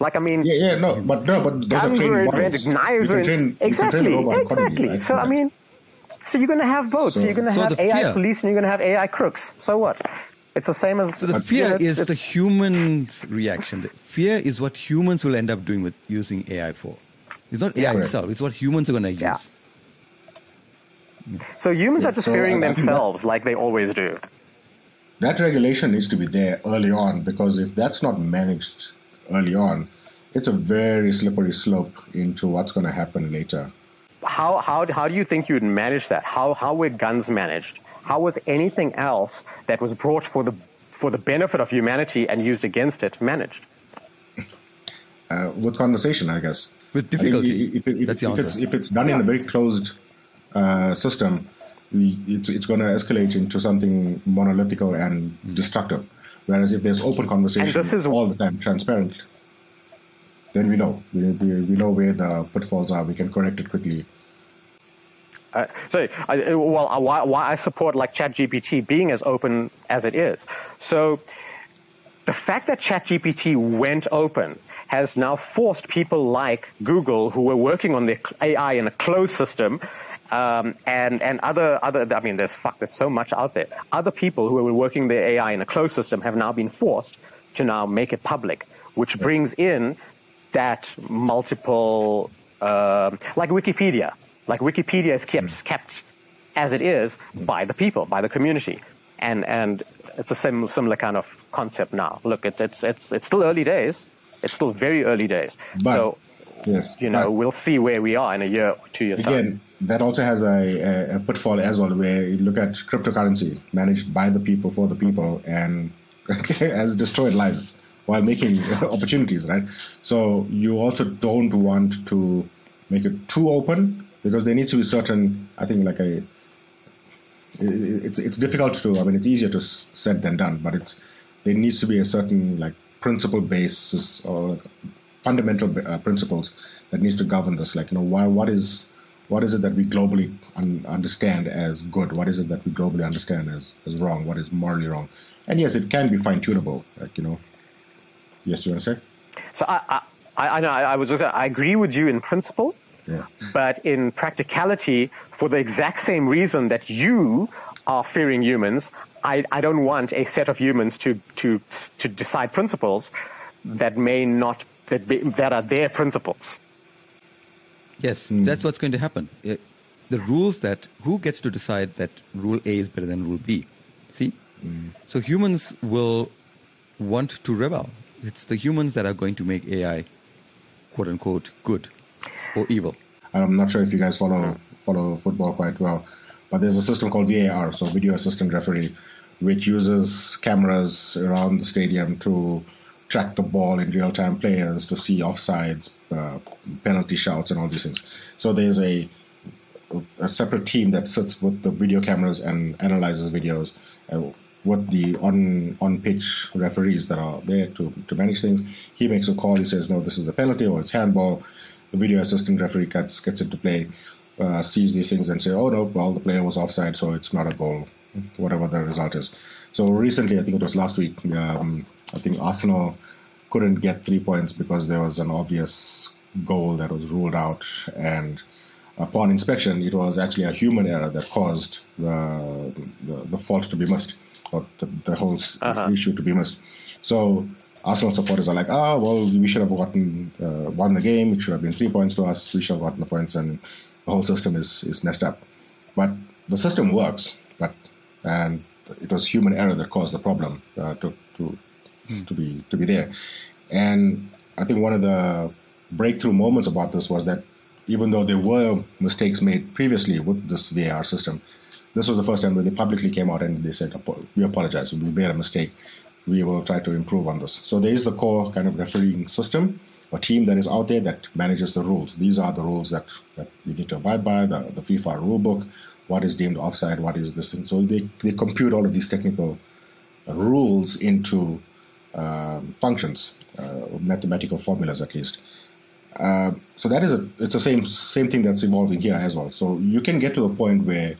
Like I mean, yeah, yeah, no, but no, but guns are invented, knives are train, exactly, exactly. Right? So I mean, so you're going to have both. So, so you're going to so have AI fear. police and you're going to have AI crooks. So what? It's the same as. So the fear is the human's reaction. The fear is what humans will end up doing with using AI for. It's not AI itself. It's what humans are going to use. Yeah. So humans yeah, are just so fearing themselves that, like they always do. That regulation needs to be there early on because if that's not managed early on, it's a very slippery slope into what's going to happen later. How, how, how do you think you'd manage that? How, how were guns managed? How was anything else that was brought for the, for the benefit of humanity and used against it managed? Uh, with conversation, I guess. With difficulty. If, if, That's the if, it's, if it's done in a very closed uh, system, it's, it's going to escalate into something monolithical and mm. destructive. Whereas if there's open conversation this is, all the time, transparent, then we know. We, we, we know where the pitfalls are. We can correct it quickly uh, so, I, well, uh, why, why I support like ChatGPT being as open as it is. So, the fact that ChatGPT went open has now forced people like Google, who were working on their AI in a closed system, um, and and other other I mean, there's fuck, there's so much out there. Other people who were working their AI in a closed system have now been forced to now make it public, which brings in that multiple, uh, like Wikipedia. Like Wikipedia is kept, mm. kept as it is by the people, by the community. And, and it's a sim, similar kind of concept now. Look, it, it's, it's, it's still early days. It's still very early days. But, so, yes, you know, we'll see where we are in a year, or two years again, time. That also has a, a, pitfall as well, where you look at cryptocurrency managed by the people for the people and has destroyed lives while making opportunities, right? So you also don't want to make it too open because there needs to be certain, I think, like a, it's it's difficult to. I mean, it's easier to said than done, but it's there needs to be a certain like principle basis or fundamental uh, principles that needs to govern this. Like you know, why what is what is it that we globally un- understand as good? What is it that we globally understand as, as wrong? What is morally wrong? And yes, it can be fine tunable. Like you know, yes, you want to say? So I, I, I, know, I was just, I agree with you in principle. Yeah. But in practicality, for the exact same reason that you are fearing humans, I, I don't want a set of humans to, to, to decide principles that may not, that, be, that are their principles. Yes, that's what's going to happen. Uh, the rules that who gets to decide that rule A is better than rule B. See? So humans will want to rebel. It's the humans that are going to make AI quote unquote good or evil. And I'm not sure if you guys follow follow football quite well, but there's a system called VAR, so video assistant referee, which uses cameras around the stadium to track the ball in real time, players to see offsides, uh, penalty shouts, and all these things. So there's a a separate team that sits with the video cameras and analyzes videos. Uh, with the on on pitch referees that are there to, to manage things, he makes a call. He says, "No, this is a penalty or it's handball." The video assistant referee gets gets into play, uh, sees these things, and say, "Oh no, well the player was offside, so it's not a goal." Whatever the result is. So recently, I think it was last week. Um, I think Arsenal couldn't get three points because there was an obvious goal that was ruled out, and upon inspection, it was actually a human error that caused the the, the fault to be missed, or the, the whole Uh-huh. issue to be missed. So Arsenal supporters are like, ah, well, we should have gotten uh, won the game. It should have been three points to us. We should have gotten the points, and the whole system is is messed up. But the system works, but and it was human error that caused the problem uh, to to Hmm. to be to be there. And I think one of the breakthrough moments about this was that even though there were mistakes made previously with this VAR system, this was the first time where they publicly came out and they said, "We apologize. We made a mistake. We will try to improve on this." So there is the core kind of refereeing system, a team that is out there that manages the rules. These are the rules that, that you need to abide by. The, the FIFA rule book, what is deemed offside, what is this thing. So they they compute all of these technical rules into functions, uh, mathematical formulas at least. Uh, so that is a it's the same same thing that's evolving here as well. So you can get to a point where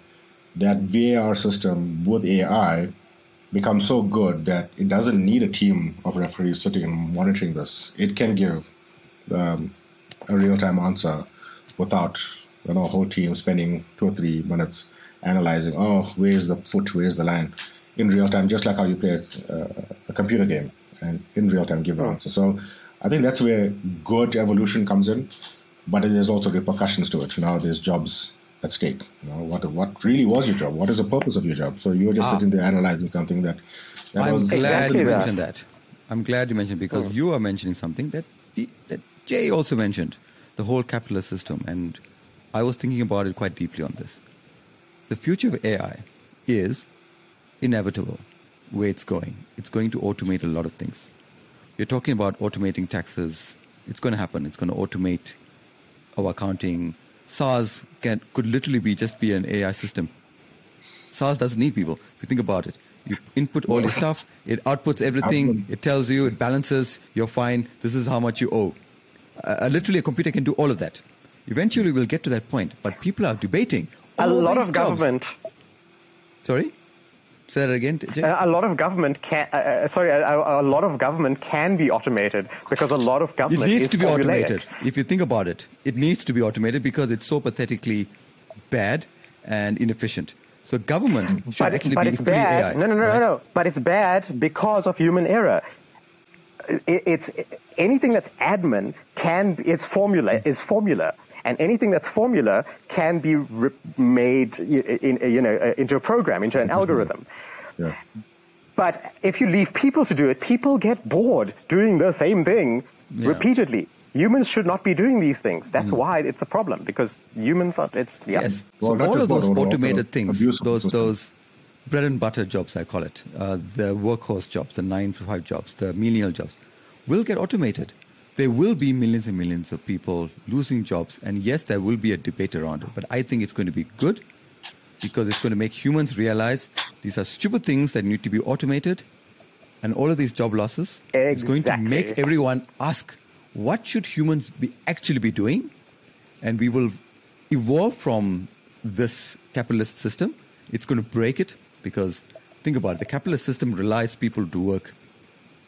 that VAR system with AI becomes so good that it doesn't need a team of referees sitting and monitoring this. It can give um, a real time answer without you know a whole team spending two or three minutes analyzing. Oh, where's the foot? Where's the line? In real time, just like how you play a, uh, a computer game, and in real time give the answer. So I think that's where good evolution comes in, but there's also repercussions to it. You know, there's jobs at stake. You know, what what really was your job? What is the purpose of your job? So you were just Ah. sitting there analyzing something that, that I'm was glad Exactly you that. mentioned that. I'm glad you mentioned because you are mentioning something that that Jay also mentioned, the whole capitalist system, and I was thinking about it quite deeply on this. The future of AI is inevitable where it's going. It's going to automate a lot of things. You're talking about automating taxes. It's going to happen. It's going to automate our accounting. SARS can could literally be just be an AI system. SARS doesn't need people. If you think about it, you input all your stuff, it outputs everything, it tells you, it balances, you're fine, this is how much you owe. Uh, literally, a computer can do all of that. Eventually, we'll get to that point, but people are debating. A lot of jobs. government Sorry? Say that again? A lot of government can, uh, sorry, a, a lot of government can be automated because a lot of It government needs is to be formulaic. automated. If you think about it, it needs to be automated because it's so pathetically bad and inefficient. So government should But, actually but be it's fully bad. AI. no, no, no, right? no, no. But it's bad because of human error. It, it's anything that's admin can is formula is formula, and anything that's formula can be re- made in, in, you know uh, into a program, into an algorithm. yeah. But if you leave people to do it, people get bored doing the same thing Yeah. repeatedly. Humans should not be doing these things. That's why it's a problem because humans are. It's yeah. Yes. So not all of those boredom, but automated things, abuse of the those those bread and butter jobs, I call it, uh, the workhorse jobs, the nine to five jobs, the menial jobs, will get automated. There will be millions and millions of people losing jobs, and yes, there will be a debate around it. But I think it's going to be good because it's going to make humans realize these are stupid things that need to be automated, and all of these job losses is going to make everyone ask, what should humans be actually be doing? And we will evolve from this capitalist system. It's going to break it because think about it. The capitalist system relies people to work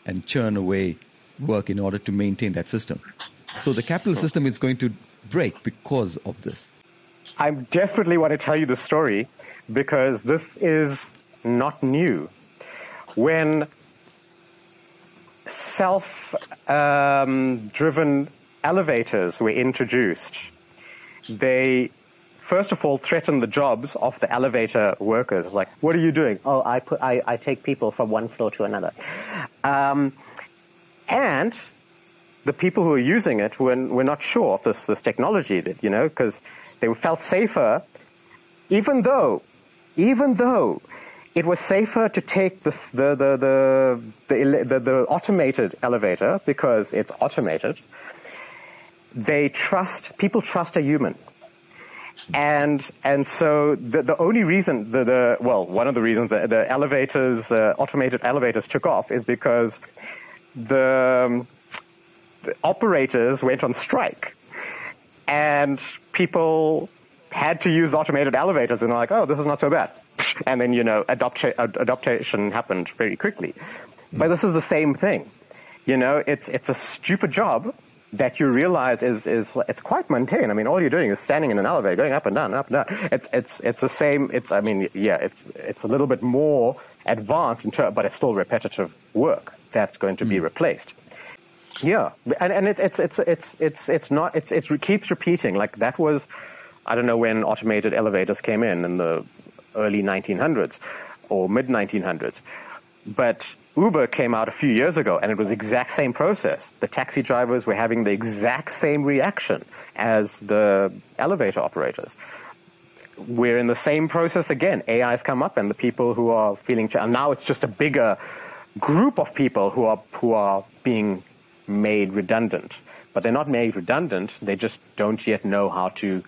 and churn away work in order to maintain that system. So the capital system is going to break because of this. I desperately want to tell you the story because this is not new. When self um, driven elevators were introduced, they first of all threatened the jobs of the elevator workers. Like, what are you doing? Oh, I, put, I, I take people from one floor to another. Um, and the people who were using it were, were not sure of this, this technology, that, you know, because they felt safer, even though, even though it was safer to take this, the, the, the, the, the, the automated elevator because it's automated. They trust, people trust a human. And, and so the, the only reason, the, the, well, one of the reasons that the elevators, uh, automated elevators took off is because the, um, the operators went on strike and people had to use automated elevators and they're like, oh, this is not so bad. And then, you know, adoption, happened very quickly. But this is the same thing. You know, it's, it's a stupid job that you realize is, is, it's quite mundane. I mean, all you're doing is standing in an elevator, going up and down, up and down. It's, it's, it's the same, it's, I mean, yeah, it's, it's a little bit more advanced in but it's still repetitive work that's going to mm. be replaced. Yeah, and and it's it's it's it's it's not it's it's it keeps repeating. Like that was, I don't know when automated elevators came in in the early 1900s or mid 1900s, but Uber came out a few years ago, and it was the exact same process. The taxi drivers were having the exact same reaction as the elevator operators. We're in the same process again. AI's come up, and the people who are feeling, and now it's just a bigger group of people who are who are being made redundant. But they're not made redundant, they just don't yet know how to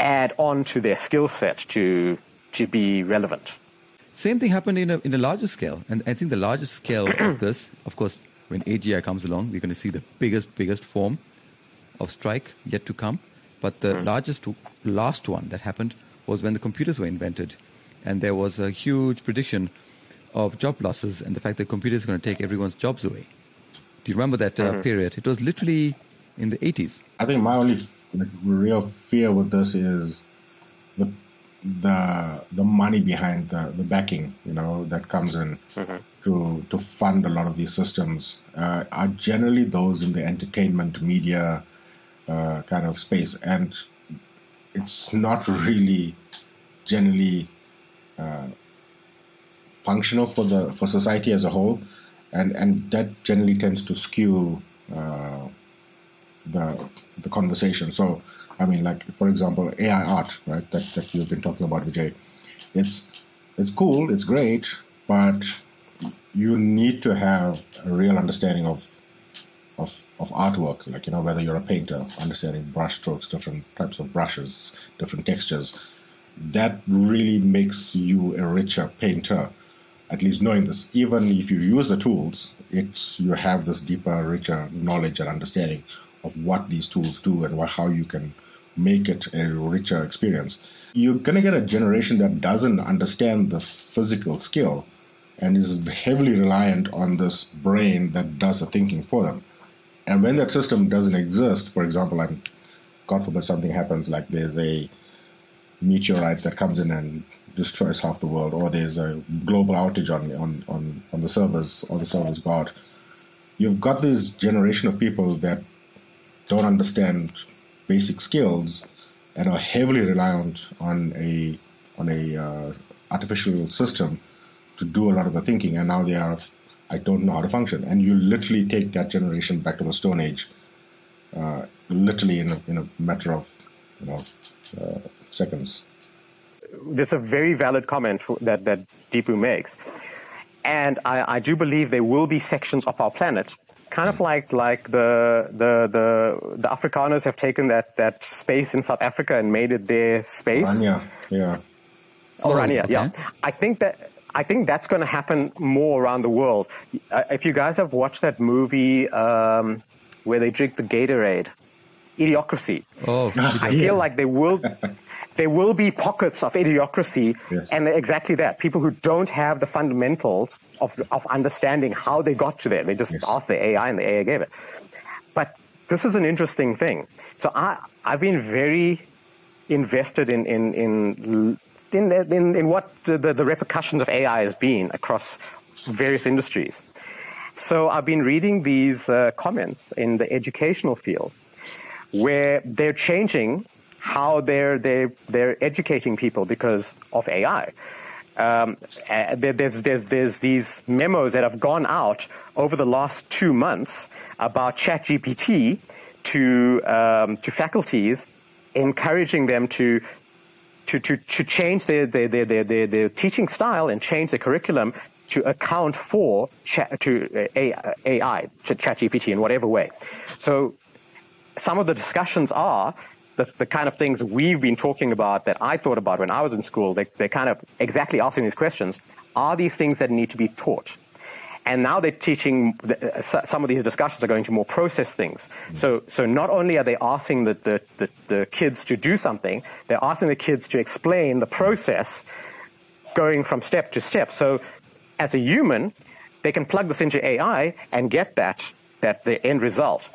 add on to their skill set to, to be relevant. Same thing happened in a, in a larger scale. And I think the largest scale of this, of course, when AGI comes along, we're going to see the biggest, biggest form of strike yet to come. But the mm. largest, last one that happened was when the computers were invented. And there was a huge prediction of job losses and the fact that computers are going to take everyone's jobs away. Do you remember that uh, mm-hmm. period? It was literally in the 80s. I think my only like, real fear with this is the the the money behind the, the backing, you know, that comes in mm-hmm. to to fund a lot of these systems uh, are generally those in the entertainment media uh, kind of space, and it's not really generally uh, functional for the for society as a whole and and that generally tends to skew uh, the the conversation. So, I mean, like for example, AI art, right? That that you've been talking about, Vijay. It's it's cool, it's great, but you need to have a real understanding of of, of artwork, like you know whether you're a painter, understanding brush strokes, different types of brushes, different textures. That really makes you a richer painter at least knowing this. Even if you use the tools, it's you have this deeper, richer knowledge and understanding of what these tools do and what, how you can make it a richer experience. You're gonna get a generation that doesn't understand the physical skill and is heavily reliant on this brain that does the thinking for them. And when that system doesn't exist, for example, like God forbid something happens, like there's a meteorite that comes in and destroys half the world, or there's a global outage on on on, on the servers, or the servers go out. You've got this generation of people that don't understand basic skills and are heavily reliant on a on a uh, artificial system to do a lot of the thinking, and now they are, I don't know how to function. And you literally take that generation back to the Stone Age, uh, literally in a, in a matter of you know uh, seconds. That's a very valid comment that, that Deepu makes. And I, I do believe there will be sections of our planet kind of like like the the the the Afrikaners have taken that that space in South Africa and made it their space. Orania, yeah. Orania, okay. yeah. I think that I think that's going to happen more around the world. Uh, if you guys have watched that movie um, where they drink the Gatorade, idiocracy. Oh, I feel like there will there will be pockets of idiocracy, Yes. and exactly that. People who don't have the fundamentals of of understanding how they got to there. They just asked the AI, and the AI gave it. But this is an interesting thing. So I I've been very invested in in in in, in, in what the, the repercussions of AI has been across various industries. So I've been reading these uh, comments in the educational field where they're changing how they're they're they're educating people because of AI. Um, uh, there's there's there's these memos that have gone out over the last two months about ChatGPT to um, to faculties, encouraging them to to, to, to change their, their, their, their, their, their teaching style and change the curriculum to account for chat, to uh, AI, ChatGPT in whatever way. So some of the discussions are the, the kind of things we've been talking about that I thought about when I was in school. They, they're kind of exactly asking these questions. Are these things that need to be taught? And now they're teaching, uh, some of these discussions are going to more process things. So, so not only are they asking the, the, the, the kids to do something, they're asking the kids to explain the process going from step to step. So as a human, they can plug this into AI and get that, that the end result.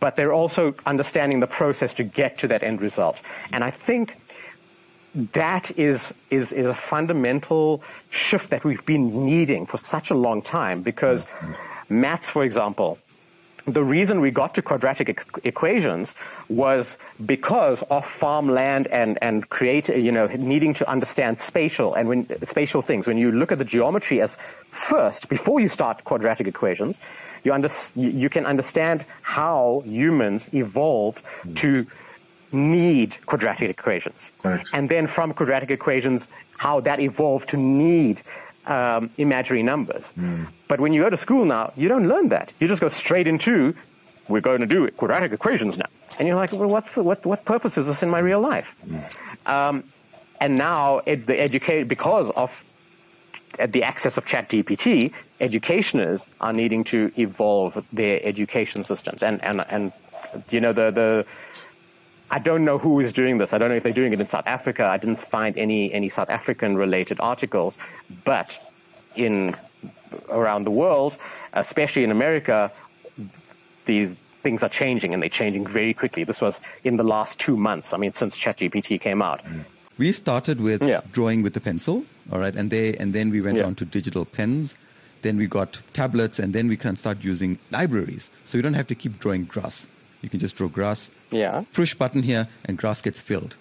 But they're also understanding the process to get to that end result. And I think that is, is, is a fundamental shift that we've been needing for such a long time because maths, for example, the reason we got to quadratic equations was because of farmland and, and create, you know, needing to understand spatial and when, spatial things. When you look at the geometry as first, before you start quadratic equations, you, under, you can understand how humans evolved to need quadratic equations. Right. And then from quadratic equations, how that evolved to need um, imaginary numbers. But when you go to school now, you don't learn that. You just go straight into, we're going to do quadratic equations now. And you're like, well, what's the, what, what purpose is this in my real life? Um, and now it, the educate, because of uh, the access of ChatGPT, educationers are needing to evolve their education systems. And, and, and you know, the, the, I don't know who is doing this. I don't know if they're doing it in South Africa. I didn't find any, any South African related articles, but in around the world, especially in America, these things are changing and they're changing very quickly. This was in the last two months. I mean, since ChatGPT came out. We started with Yeah. drawing with a pencil, all right, and they and then we went Yeah. on to digital pens. Then we got tablets, and then we can start using libraries. So you don't have to keep drawing grass. You can just draw grass. Yeah. Push button here, and grass gets filled.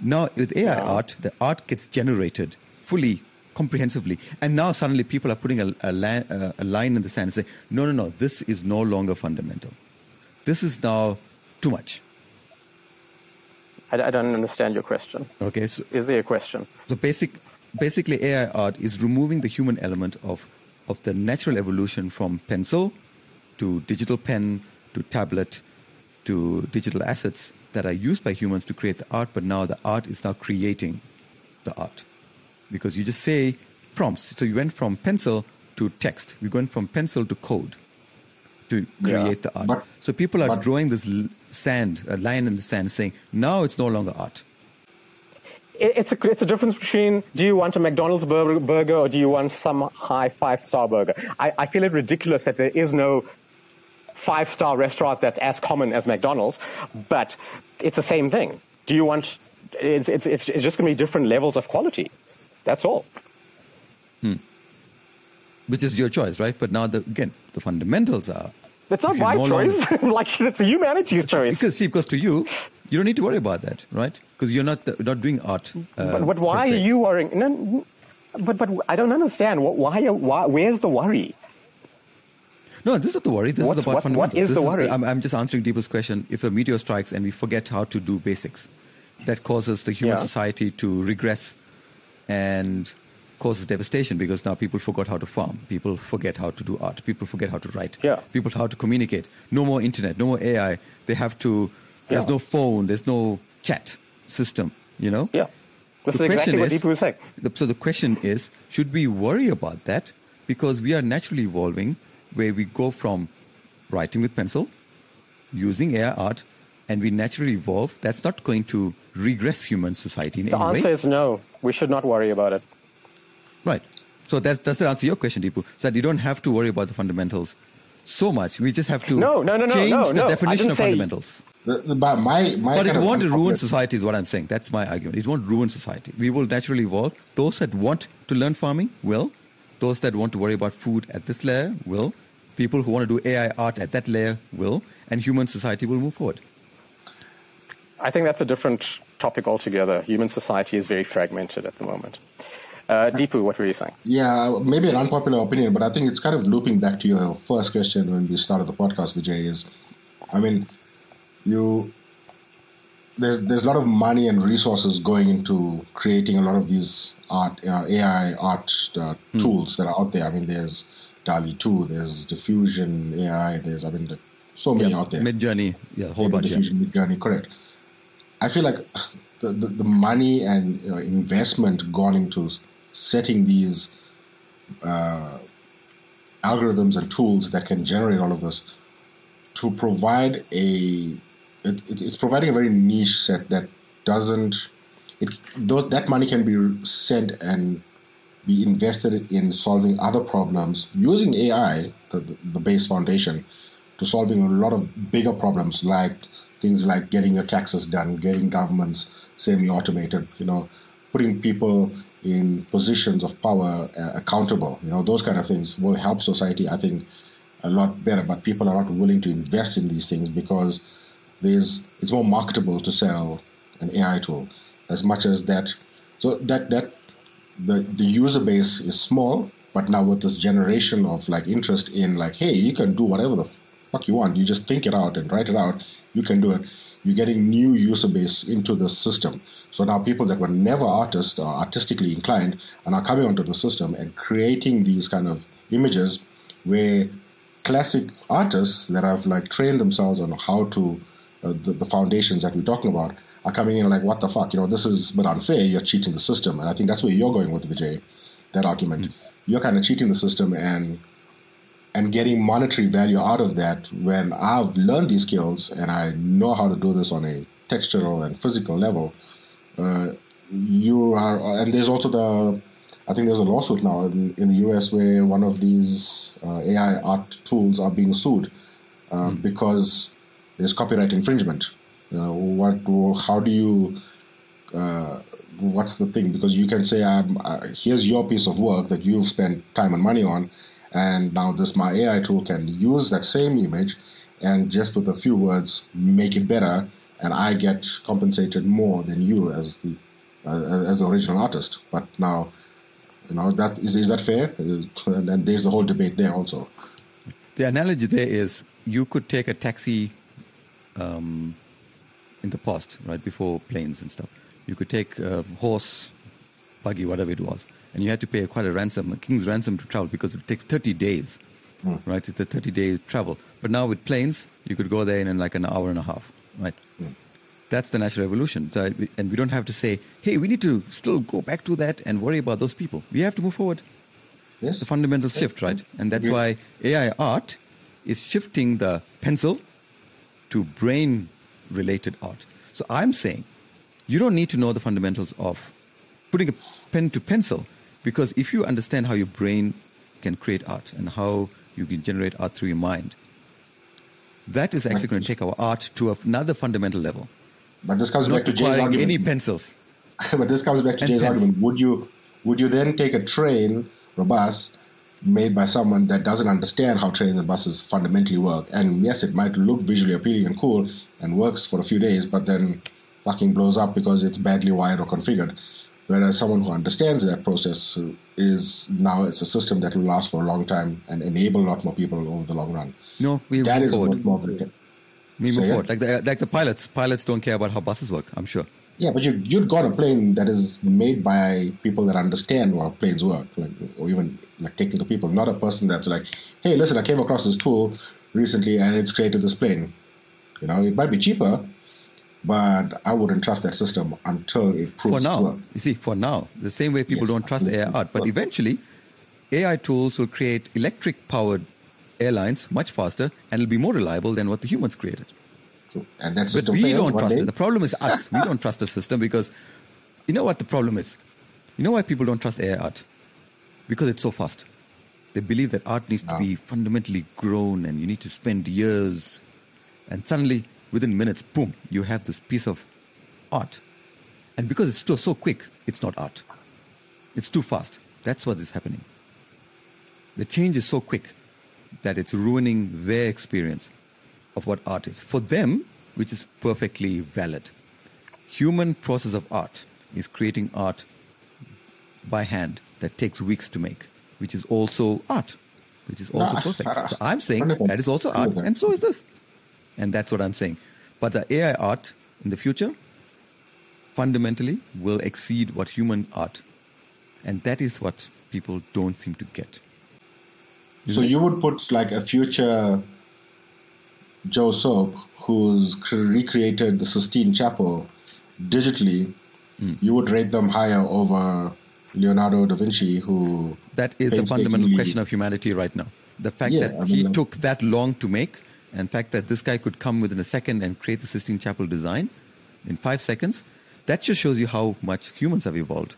Now with AI Yeah. art, the art gets generated fully, comprehensively, and now suddenly people are putting a, a, uh, a line in the sand and say, "No, no, no, this is no longer fundamental. This is now too much." I, I don't understand your question. Okay, so Is there a question? So basic, basically, AI art is removing the human element of, of the natural evolution from pencil to digital pen to tablet to digital assets that are used by humans to create the art, but now the art is now creating the art. Because you just say prompts. So you went from pencil to text. We went from pencil to code to Yeah. create the art. But- so people are but- drawing this sand, a line in the sand, saying, now it's no longer art. It's a, it's a difference between do you want a McDonald's burger, or do you want some high five star burger? I, I feel it ridiculous that there is no five star restaurant that's as common as McDonald's, but it's the same thing. Do you want, it's, it's, it's, it's just going to be different levels of quality. That's all. Hmm. Which is your choice, right? But now, the, again, the fundamentals are. That's not my no longer- choice. like, it's a humanity's choice. Because see, because to you, you don't need to worry about that, right? Because you're not not doing art. uh, but, but why are you worrying? No, but, but I don't understand. What, why, why, where's the worry? No, this is not the worry. This What- is about what- what fundamentals. is This the worry? I'm, I'm just answering Deepu's question. If a meteor strikes and we forget how to do basics, that causes the human Yeah. society to regress and causes devastation because now people forgot how to farm. People forget how to do art. People forget how to write. Yeah. People how to communicate. No more internet. No more AI. They have to. There's Yeah. no phone. There's no chat system. You know. Yeah. This The is exactly what is- saying. the- so the question is, should we worry about that? Because we are naturally evolving where we go from writing with pencil, using AI art, and we naturally evolve, that's not going to regress human society in the any way. The answer is no. We should not worry about it. Right. So that's, that's the answer to your question, Deepu. So that you don't have to worry about the fundamentals so much. We just have to no, no, no, no, change no, the no. definition of fundamentals. The, the, my, my but it won't ruin society, is what I'm saying. That's my argument. It won't ruin society. We will naturally evolve. Those that want to learn farming will. Those that want to worry about food at this layer will. People who want to do AI art at that layer will. And human society will move forward. I think that's a different topic altogether. Human society is very fragmented at the moment. Uh, Deepu, what were you saying? Yeah, maybe an unpopular opinion, but I think it's kind of looping back to your first question when we started the podcast, Vijay. Is, I mean, you there's there's a lot of money and resources going into creating a lot of these art uh, AI art uh, mm. tools that are out there. I mean, there's DALL-E 2, there's Diffusion AI, there's I mean, so many yeah, out there. Midjourney, yeah, a whole bunch. Diffusion, yeah. Midjourney, correct. I feel like the, the, the money and you know, investment gone into setting these uh, algorithms and tools that can generate all of this to provide a it, it, it's providing a very niche set that doesn't it those, that money can be sent and be invested in solving other problems using AI the, the base foundation to solving a lot of bigger problems like things like getting your taxes done getting governments semi-automated you know putting people in positions of power uh, accountable. You know, those kind of things will help society, I think, a lot better. But people are not willing to invest in these things because there's it's more marketable to sell an AI tool as much as that. So that that the the user base is small, but now with this generation of like interest in like, hey, you can do whatever the fuck you want. You just think it out and write it out. You can do it you're getting new user base into the system. So now people that were never artists or artistically inclined and are coming onto the system and creating these kind of images where classic artists that have like trained themselves on how to uh, the, the foundations that we're talking about are coming in like what the fuck you know this is but unfair you're cheating the system and I think that's where you're going with Vijay that argument mm-hmm. you're kind of cheating the system and and getting monetary value out of that when I've learned these skills and I know how to do this on a textural and physical level, uh, you are, and there's also the, I think there's a lawsuit now in, in the US where one of these uh, AI art tools are being sued uh, mm. because there's copyright infringement. You know, what, how do you, uh, what's the thing? Because you can say, um, here's your piece of work that you've spent time and money on and now this my AI tool can use that same image and just with a few words make it better, and I get compensated more than you as the uh, as the original artist. But now, you know that is is that fair? And there's the whole debate there also. The analogy there is you could take a taxi um, in the past, right before planes and stuff. You could take a horse, buggy, whatever it was, and you had to pay quite a ransom, a king's ransom to travel because it takes 30 days, mm. right? It's a 30 day travel. But now with planes, you could go there in like an hour and a half, right? Mm. That's the natural evolution. So, and we don't have to say, hey, we need to still go back to that and worry about those people. We have to move forward. Yes. The fundamental yes. shift, right? And that's yes. why AI art is shifting the pencil to brain related art. So I'm saying you don't need to know the fundamentals of putting a pen to pencil because if you understand how your brain can create art and how you can generate art through your mind, that is actually going to take our art to another fundamental level. But this comes Not back to Jay's argument. any pencils. but this comes back to and Jay's argument. Would you would you then take a train or bus made by someone that doesn't understand how trains and buses fundamentally work? And yes, it might look visually appealing and cool and works for a few days, but then fucking blows up because it's badly wired or configured. Whereas someone who understands that process is now it's a system that will last for a long time and enable a lot more people over the long run. No, we that move forward. More we move forward. Like the, like the pilots. Pilots don't care about how buses work. I'm sure. Yeah, but you you'd got a plane that is made by people that understand how planes work, like or even like technical people, not a person that's like, hey, listen, I came across this tool recently and it's created this plane. You know, it might be cheaper, but I wouldn't trust that system until it proves for now. Work. You see, for now, the same way people yes, don't trust AI art, but eventually, AI tools will create electric-powered airlines much faster and it'll be more reliable than what the humans created. true. And that's but we don't trust day. it. The problem is us. we don't trust the system because you know what the problem is. You know why people don't trust AI art? Because it's so fast. They believe that art needs no. to ah. be fundamentally grown and you need to spend years. And suddenly, within minutes, boom, you have this piece of art. And because it's still so quick, it's not art. It's too fast. That's what is happening. The change is so quick that it's ruining their experience of what art is. For them, which is perfectly valid. Human process of art is creating art by hand that takes weeks to make, which is also art, which is also ah. perfect. So I'm saying that is also art, and so is this. And that's what I'm saying. But the AI art in the future fundamentally will exceed what human art. And that is what people don't seem to get. So you would put like a future Joe Soap who's recreated the Sistine Chapel digitally, mm. you would rate them higher over Leonardo da Vinci, who. That is the fundamental question of humanity right now. The fact yeah, that I mean, he took that long to make, and the fact that this guy could come within a second and create the Sistine Chapel design in five seconds, that just shows you how much humans have evolved.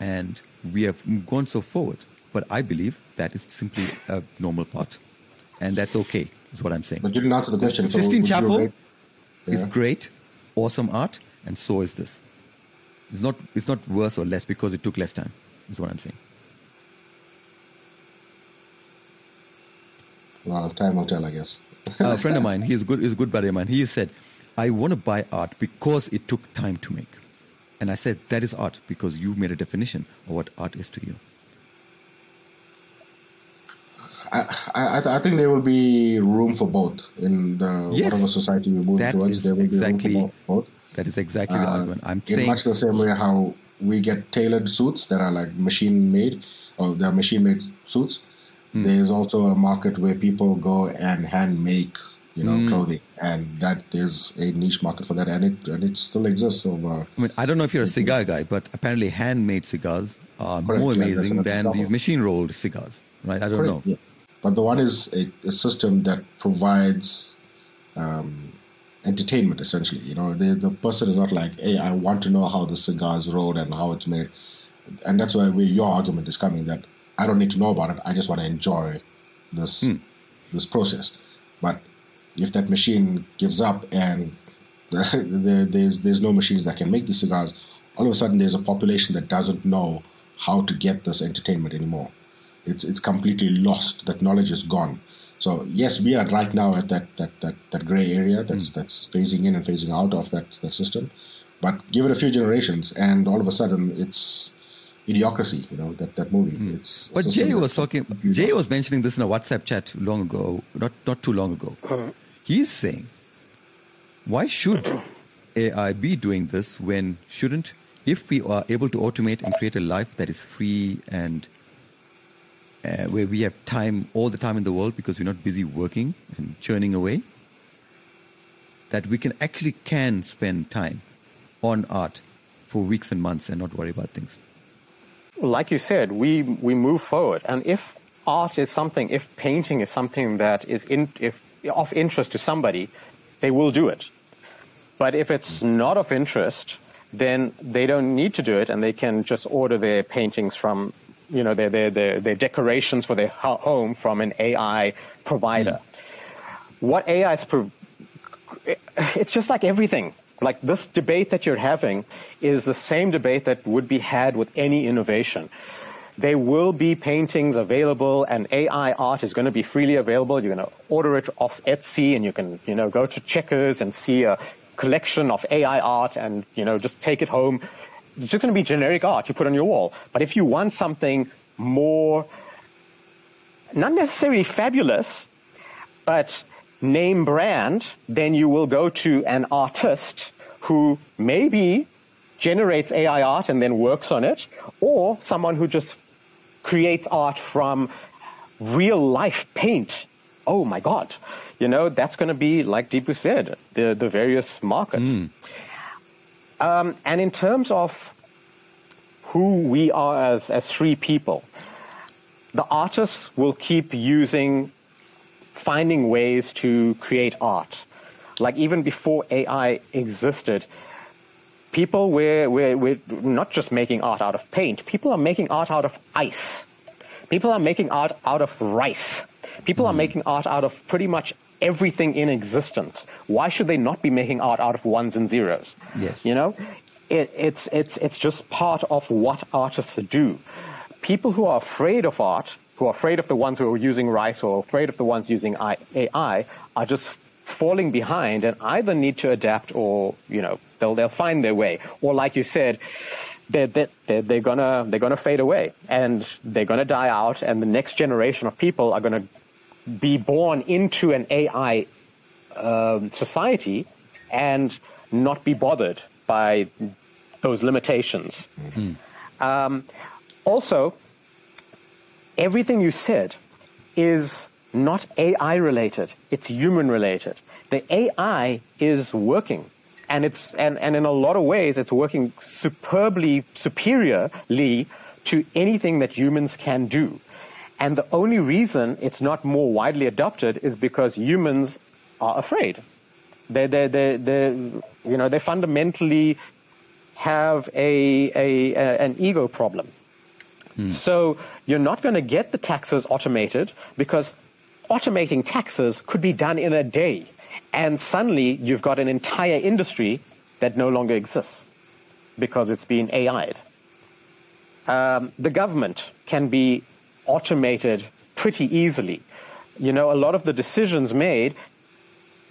And we have gone so forward. But I believe that is simply a normal part. And that's okay, is what I'm saying. But you didn't answer the question. The Sistine so Chapel yeah. is great, awesome art, and so is this. It's not, it's not worse or less because it took less time, is what I'm saying. Well, time will tell, I guess. a friend of mine, he's good, he's a good buddy of mine. He said, I want to buy art because it took time to make. And I said, that is art because you made a definition of what art is to you. I, I, I, think there will be room for both in the yes, whatever society we move towards. There will exactly, be room for both. That is exactly uh, the argument. I'm in saying much the same way how we get tailored suits that are like machine made, or they're machine made suits. Mm. There's also a market where people go and hand make you know, mm. clothing, and that is a niche market for that, and it and it still exists. Over, I mean, I don't know if you're a cigar guy, but apparently handmade cigars are Correct, more amazing yeah, than these machine rolled cigars, right? I don't Correct, know. Yeah. But the one is a, a system that provides um, entertainment, essentially. You know, the the person is not like, hey, I want to know how the cigar is rolled and how it's made, and that's why where your argument is coming that I don't need to know about it. I just want to enjoy this mm. this process. But if that machine gives up and there's there's no machines that can make these cigars, all of a sudden there's a population that doesn't know how to get this entertainment anymore. It's it's completely lost. That knowledge is gone. So yes, we are right now at that that that, that gray area that's mm. that's phasing in and phasing out of that that system. But give it a few generations, and all of a sudden it's idiocracy. You know that that movie. Mm. It's but Jay was talking. Jay was mentioning this in a WhatsApp chat long ago, not not too long ago. Uh-huh. He's saying, why should AI be doing this when shouldn't, if we are able to automate and create a life that is free and uh, where we have time all the time in the world because we're not busy working and churning away, that we can actually can spend time on art for weeks and months and not worry about things. Like you said, we we move forward, and if art is something, if painting is something that is in, if of interest to somebody, they will do it. But if it's not of interest, then they don't need to do it and they can just order their paintings from, you know, their, their, their, their decorations for their home from an AI provider. Mm. What AI is, prov- it's just like everything. Like this debate that you're having is the same debate that would be had with any innovation. There will be paintings available and AI art is going to be freely available. You're going to order it off Etsy and you can, you know, go to Checkers and see a collection of AI art and, you know, just take it home. It's just going to be generic art you put on your wall. But if you want something more, not necessarily fabulous, but name brand, then you will go to an artist who maybe generates AI art and then works on it, or someone who just creates art from real life paint. Oh my God. You know, that's going to be, like Deepu said, the, the various markets. Mm. Um, and in terms of who we are as, as free people, the artists will keep using, finding ways to create art. like even before AI existed, people were, were, were not just making art out of paint, people are making art out of ice. People are making art out of rice. People mm. are making art out of pretty much everything in existence. Why should they not be making art out of ones and zeros? Yes. You know, it, it's, it's, it's just part of what artists do. People who are afraid of art, who are afraid of the ones who are using rice or afraid of the ones using AI, are just falling behind and either need to adapt or, you know, they'll, they'll find their way. Or like you said, they're, they're, they're, gonna, they're gonna fade away and they're gonna die out and the next generation of people are gonna be born into an AI um, society and not be bothered by those limitations. Mm-hmm. Um, also, everything you said is not AI related, it's human related. The AI is working. And it's and, and in a lot of ways it's working superbly superiorly to anything that humans can do. And the only reason it's not more widely adopted is because humans are afraid. They, they, they, they, you know, they fundamentally have a, a, a an ego problem. Hmm. So you're not going to get the taxes automated because automating taxes could be done in a day. And suddenly you've got an entire industry that no longer exists because it's been AI'd. Um, the government can be automated pretty easily. You know, a lot of the decisions made,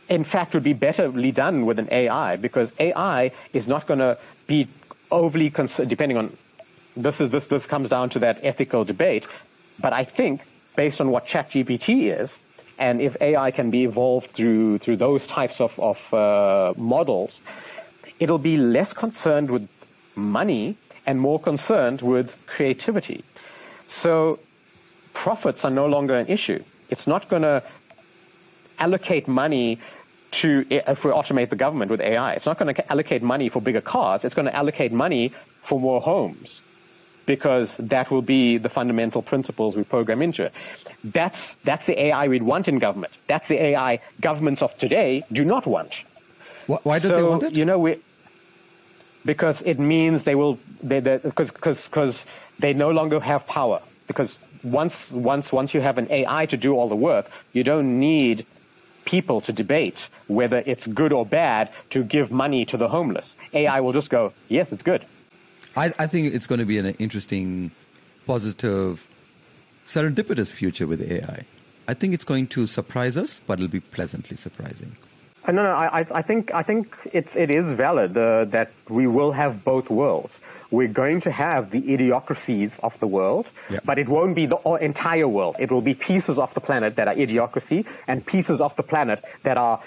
in fact, would be betterly done with an AI because AI is not going to be overly concerned, depending on this is this this comes down to that ethical debate. But I think based on what ChatGPT is, and if AI can be evolved through through those types of of uh, models, it'll be less concerned with money and more concerned with creativity. So profits are no longer an issue. It's not going to allocate money to if we automate the government with AI. It's not going to allocate money for bigger cars. It's going to allocate money for more homes because that will be the fundamental principles we program into it. That's, that's the AI we'd want in government. That's the AI governments of today do not want. Why do so, they want it? You know, we, because it means they will, because, because they no longer have power. Because once, once, once you have an AI to do all the work, you don't need people to debate whether it's good or bad to give money to the homeless. AI will just go, yes, it's good. I, I think it's going to be an interesting, positive, serendipitous future with AI. I think it's going to surprise us, but it'll be pleasantly surprising. Uh, no, no, I, I think I think it's it is valid uh, that we will have both worlds. We're going to have the idiocracies of the world, yeah. but it won't be the entire world. It will be pieces of the planet that are idiocracy and pieces of the planet that are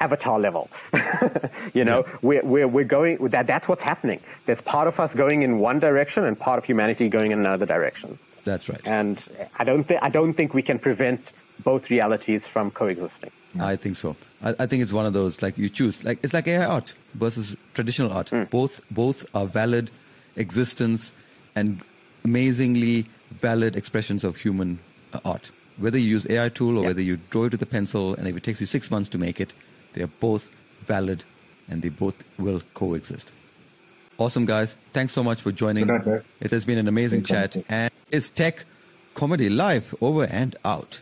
avatar level. you know, yeah. we're, we're, we're going, that, that's what's happening. There's part of us going in one direction and part of humanity going in another direction. That's right. And I don't, th- I don't think we can prevent both realities from coexisting. I think so. I, I, think it's one of those like you choose like it's like AI art versus traditional art. Mm. Both both are valid existence and amazingly valid expressions of human uh, art. Whether you use AI tool or yeah. whether you draw it with a pencil, and if it takes you six months to make it, they are both valid and they both will coexist. Awesome, guys. Thanks so much for joining. Night, it has been an amazing chat. And it's Tech Comedy Live over and out.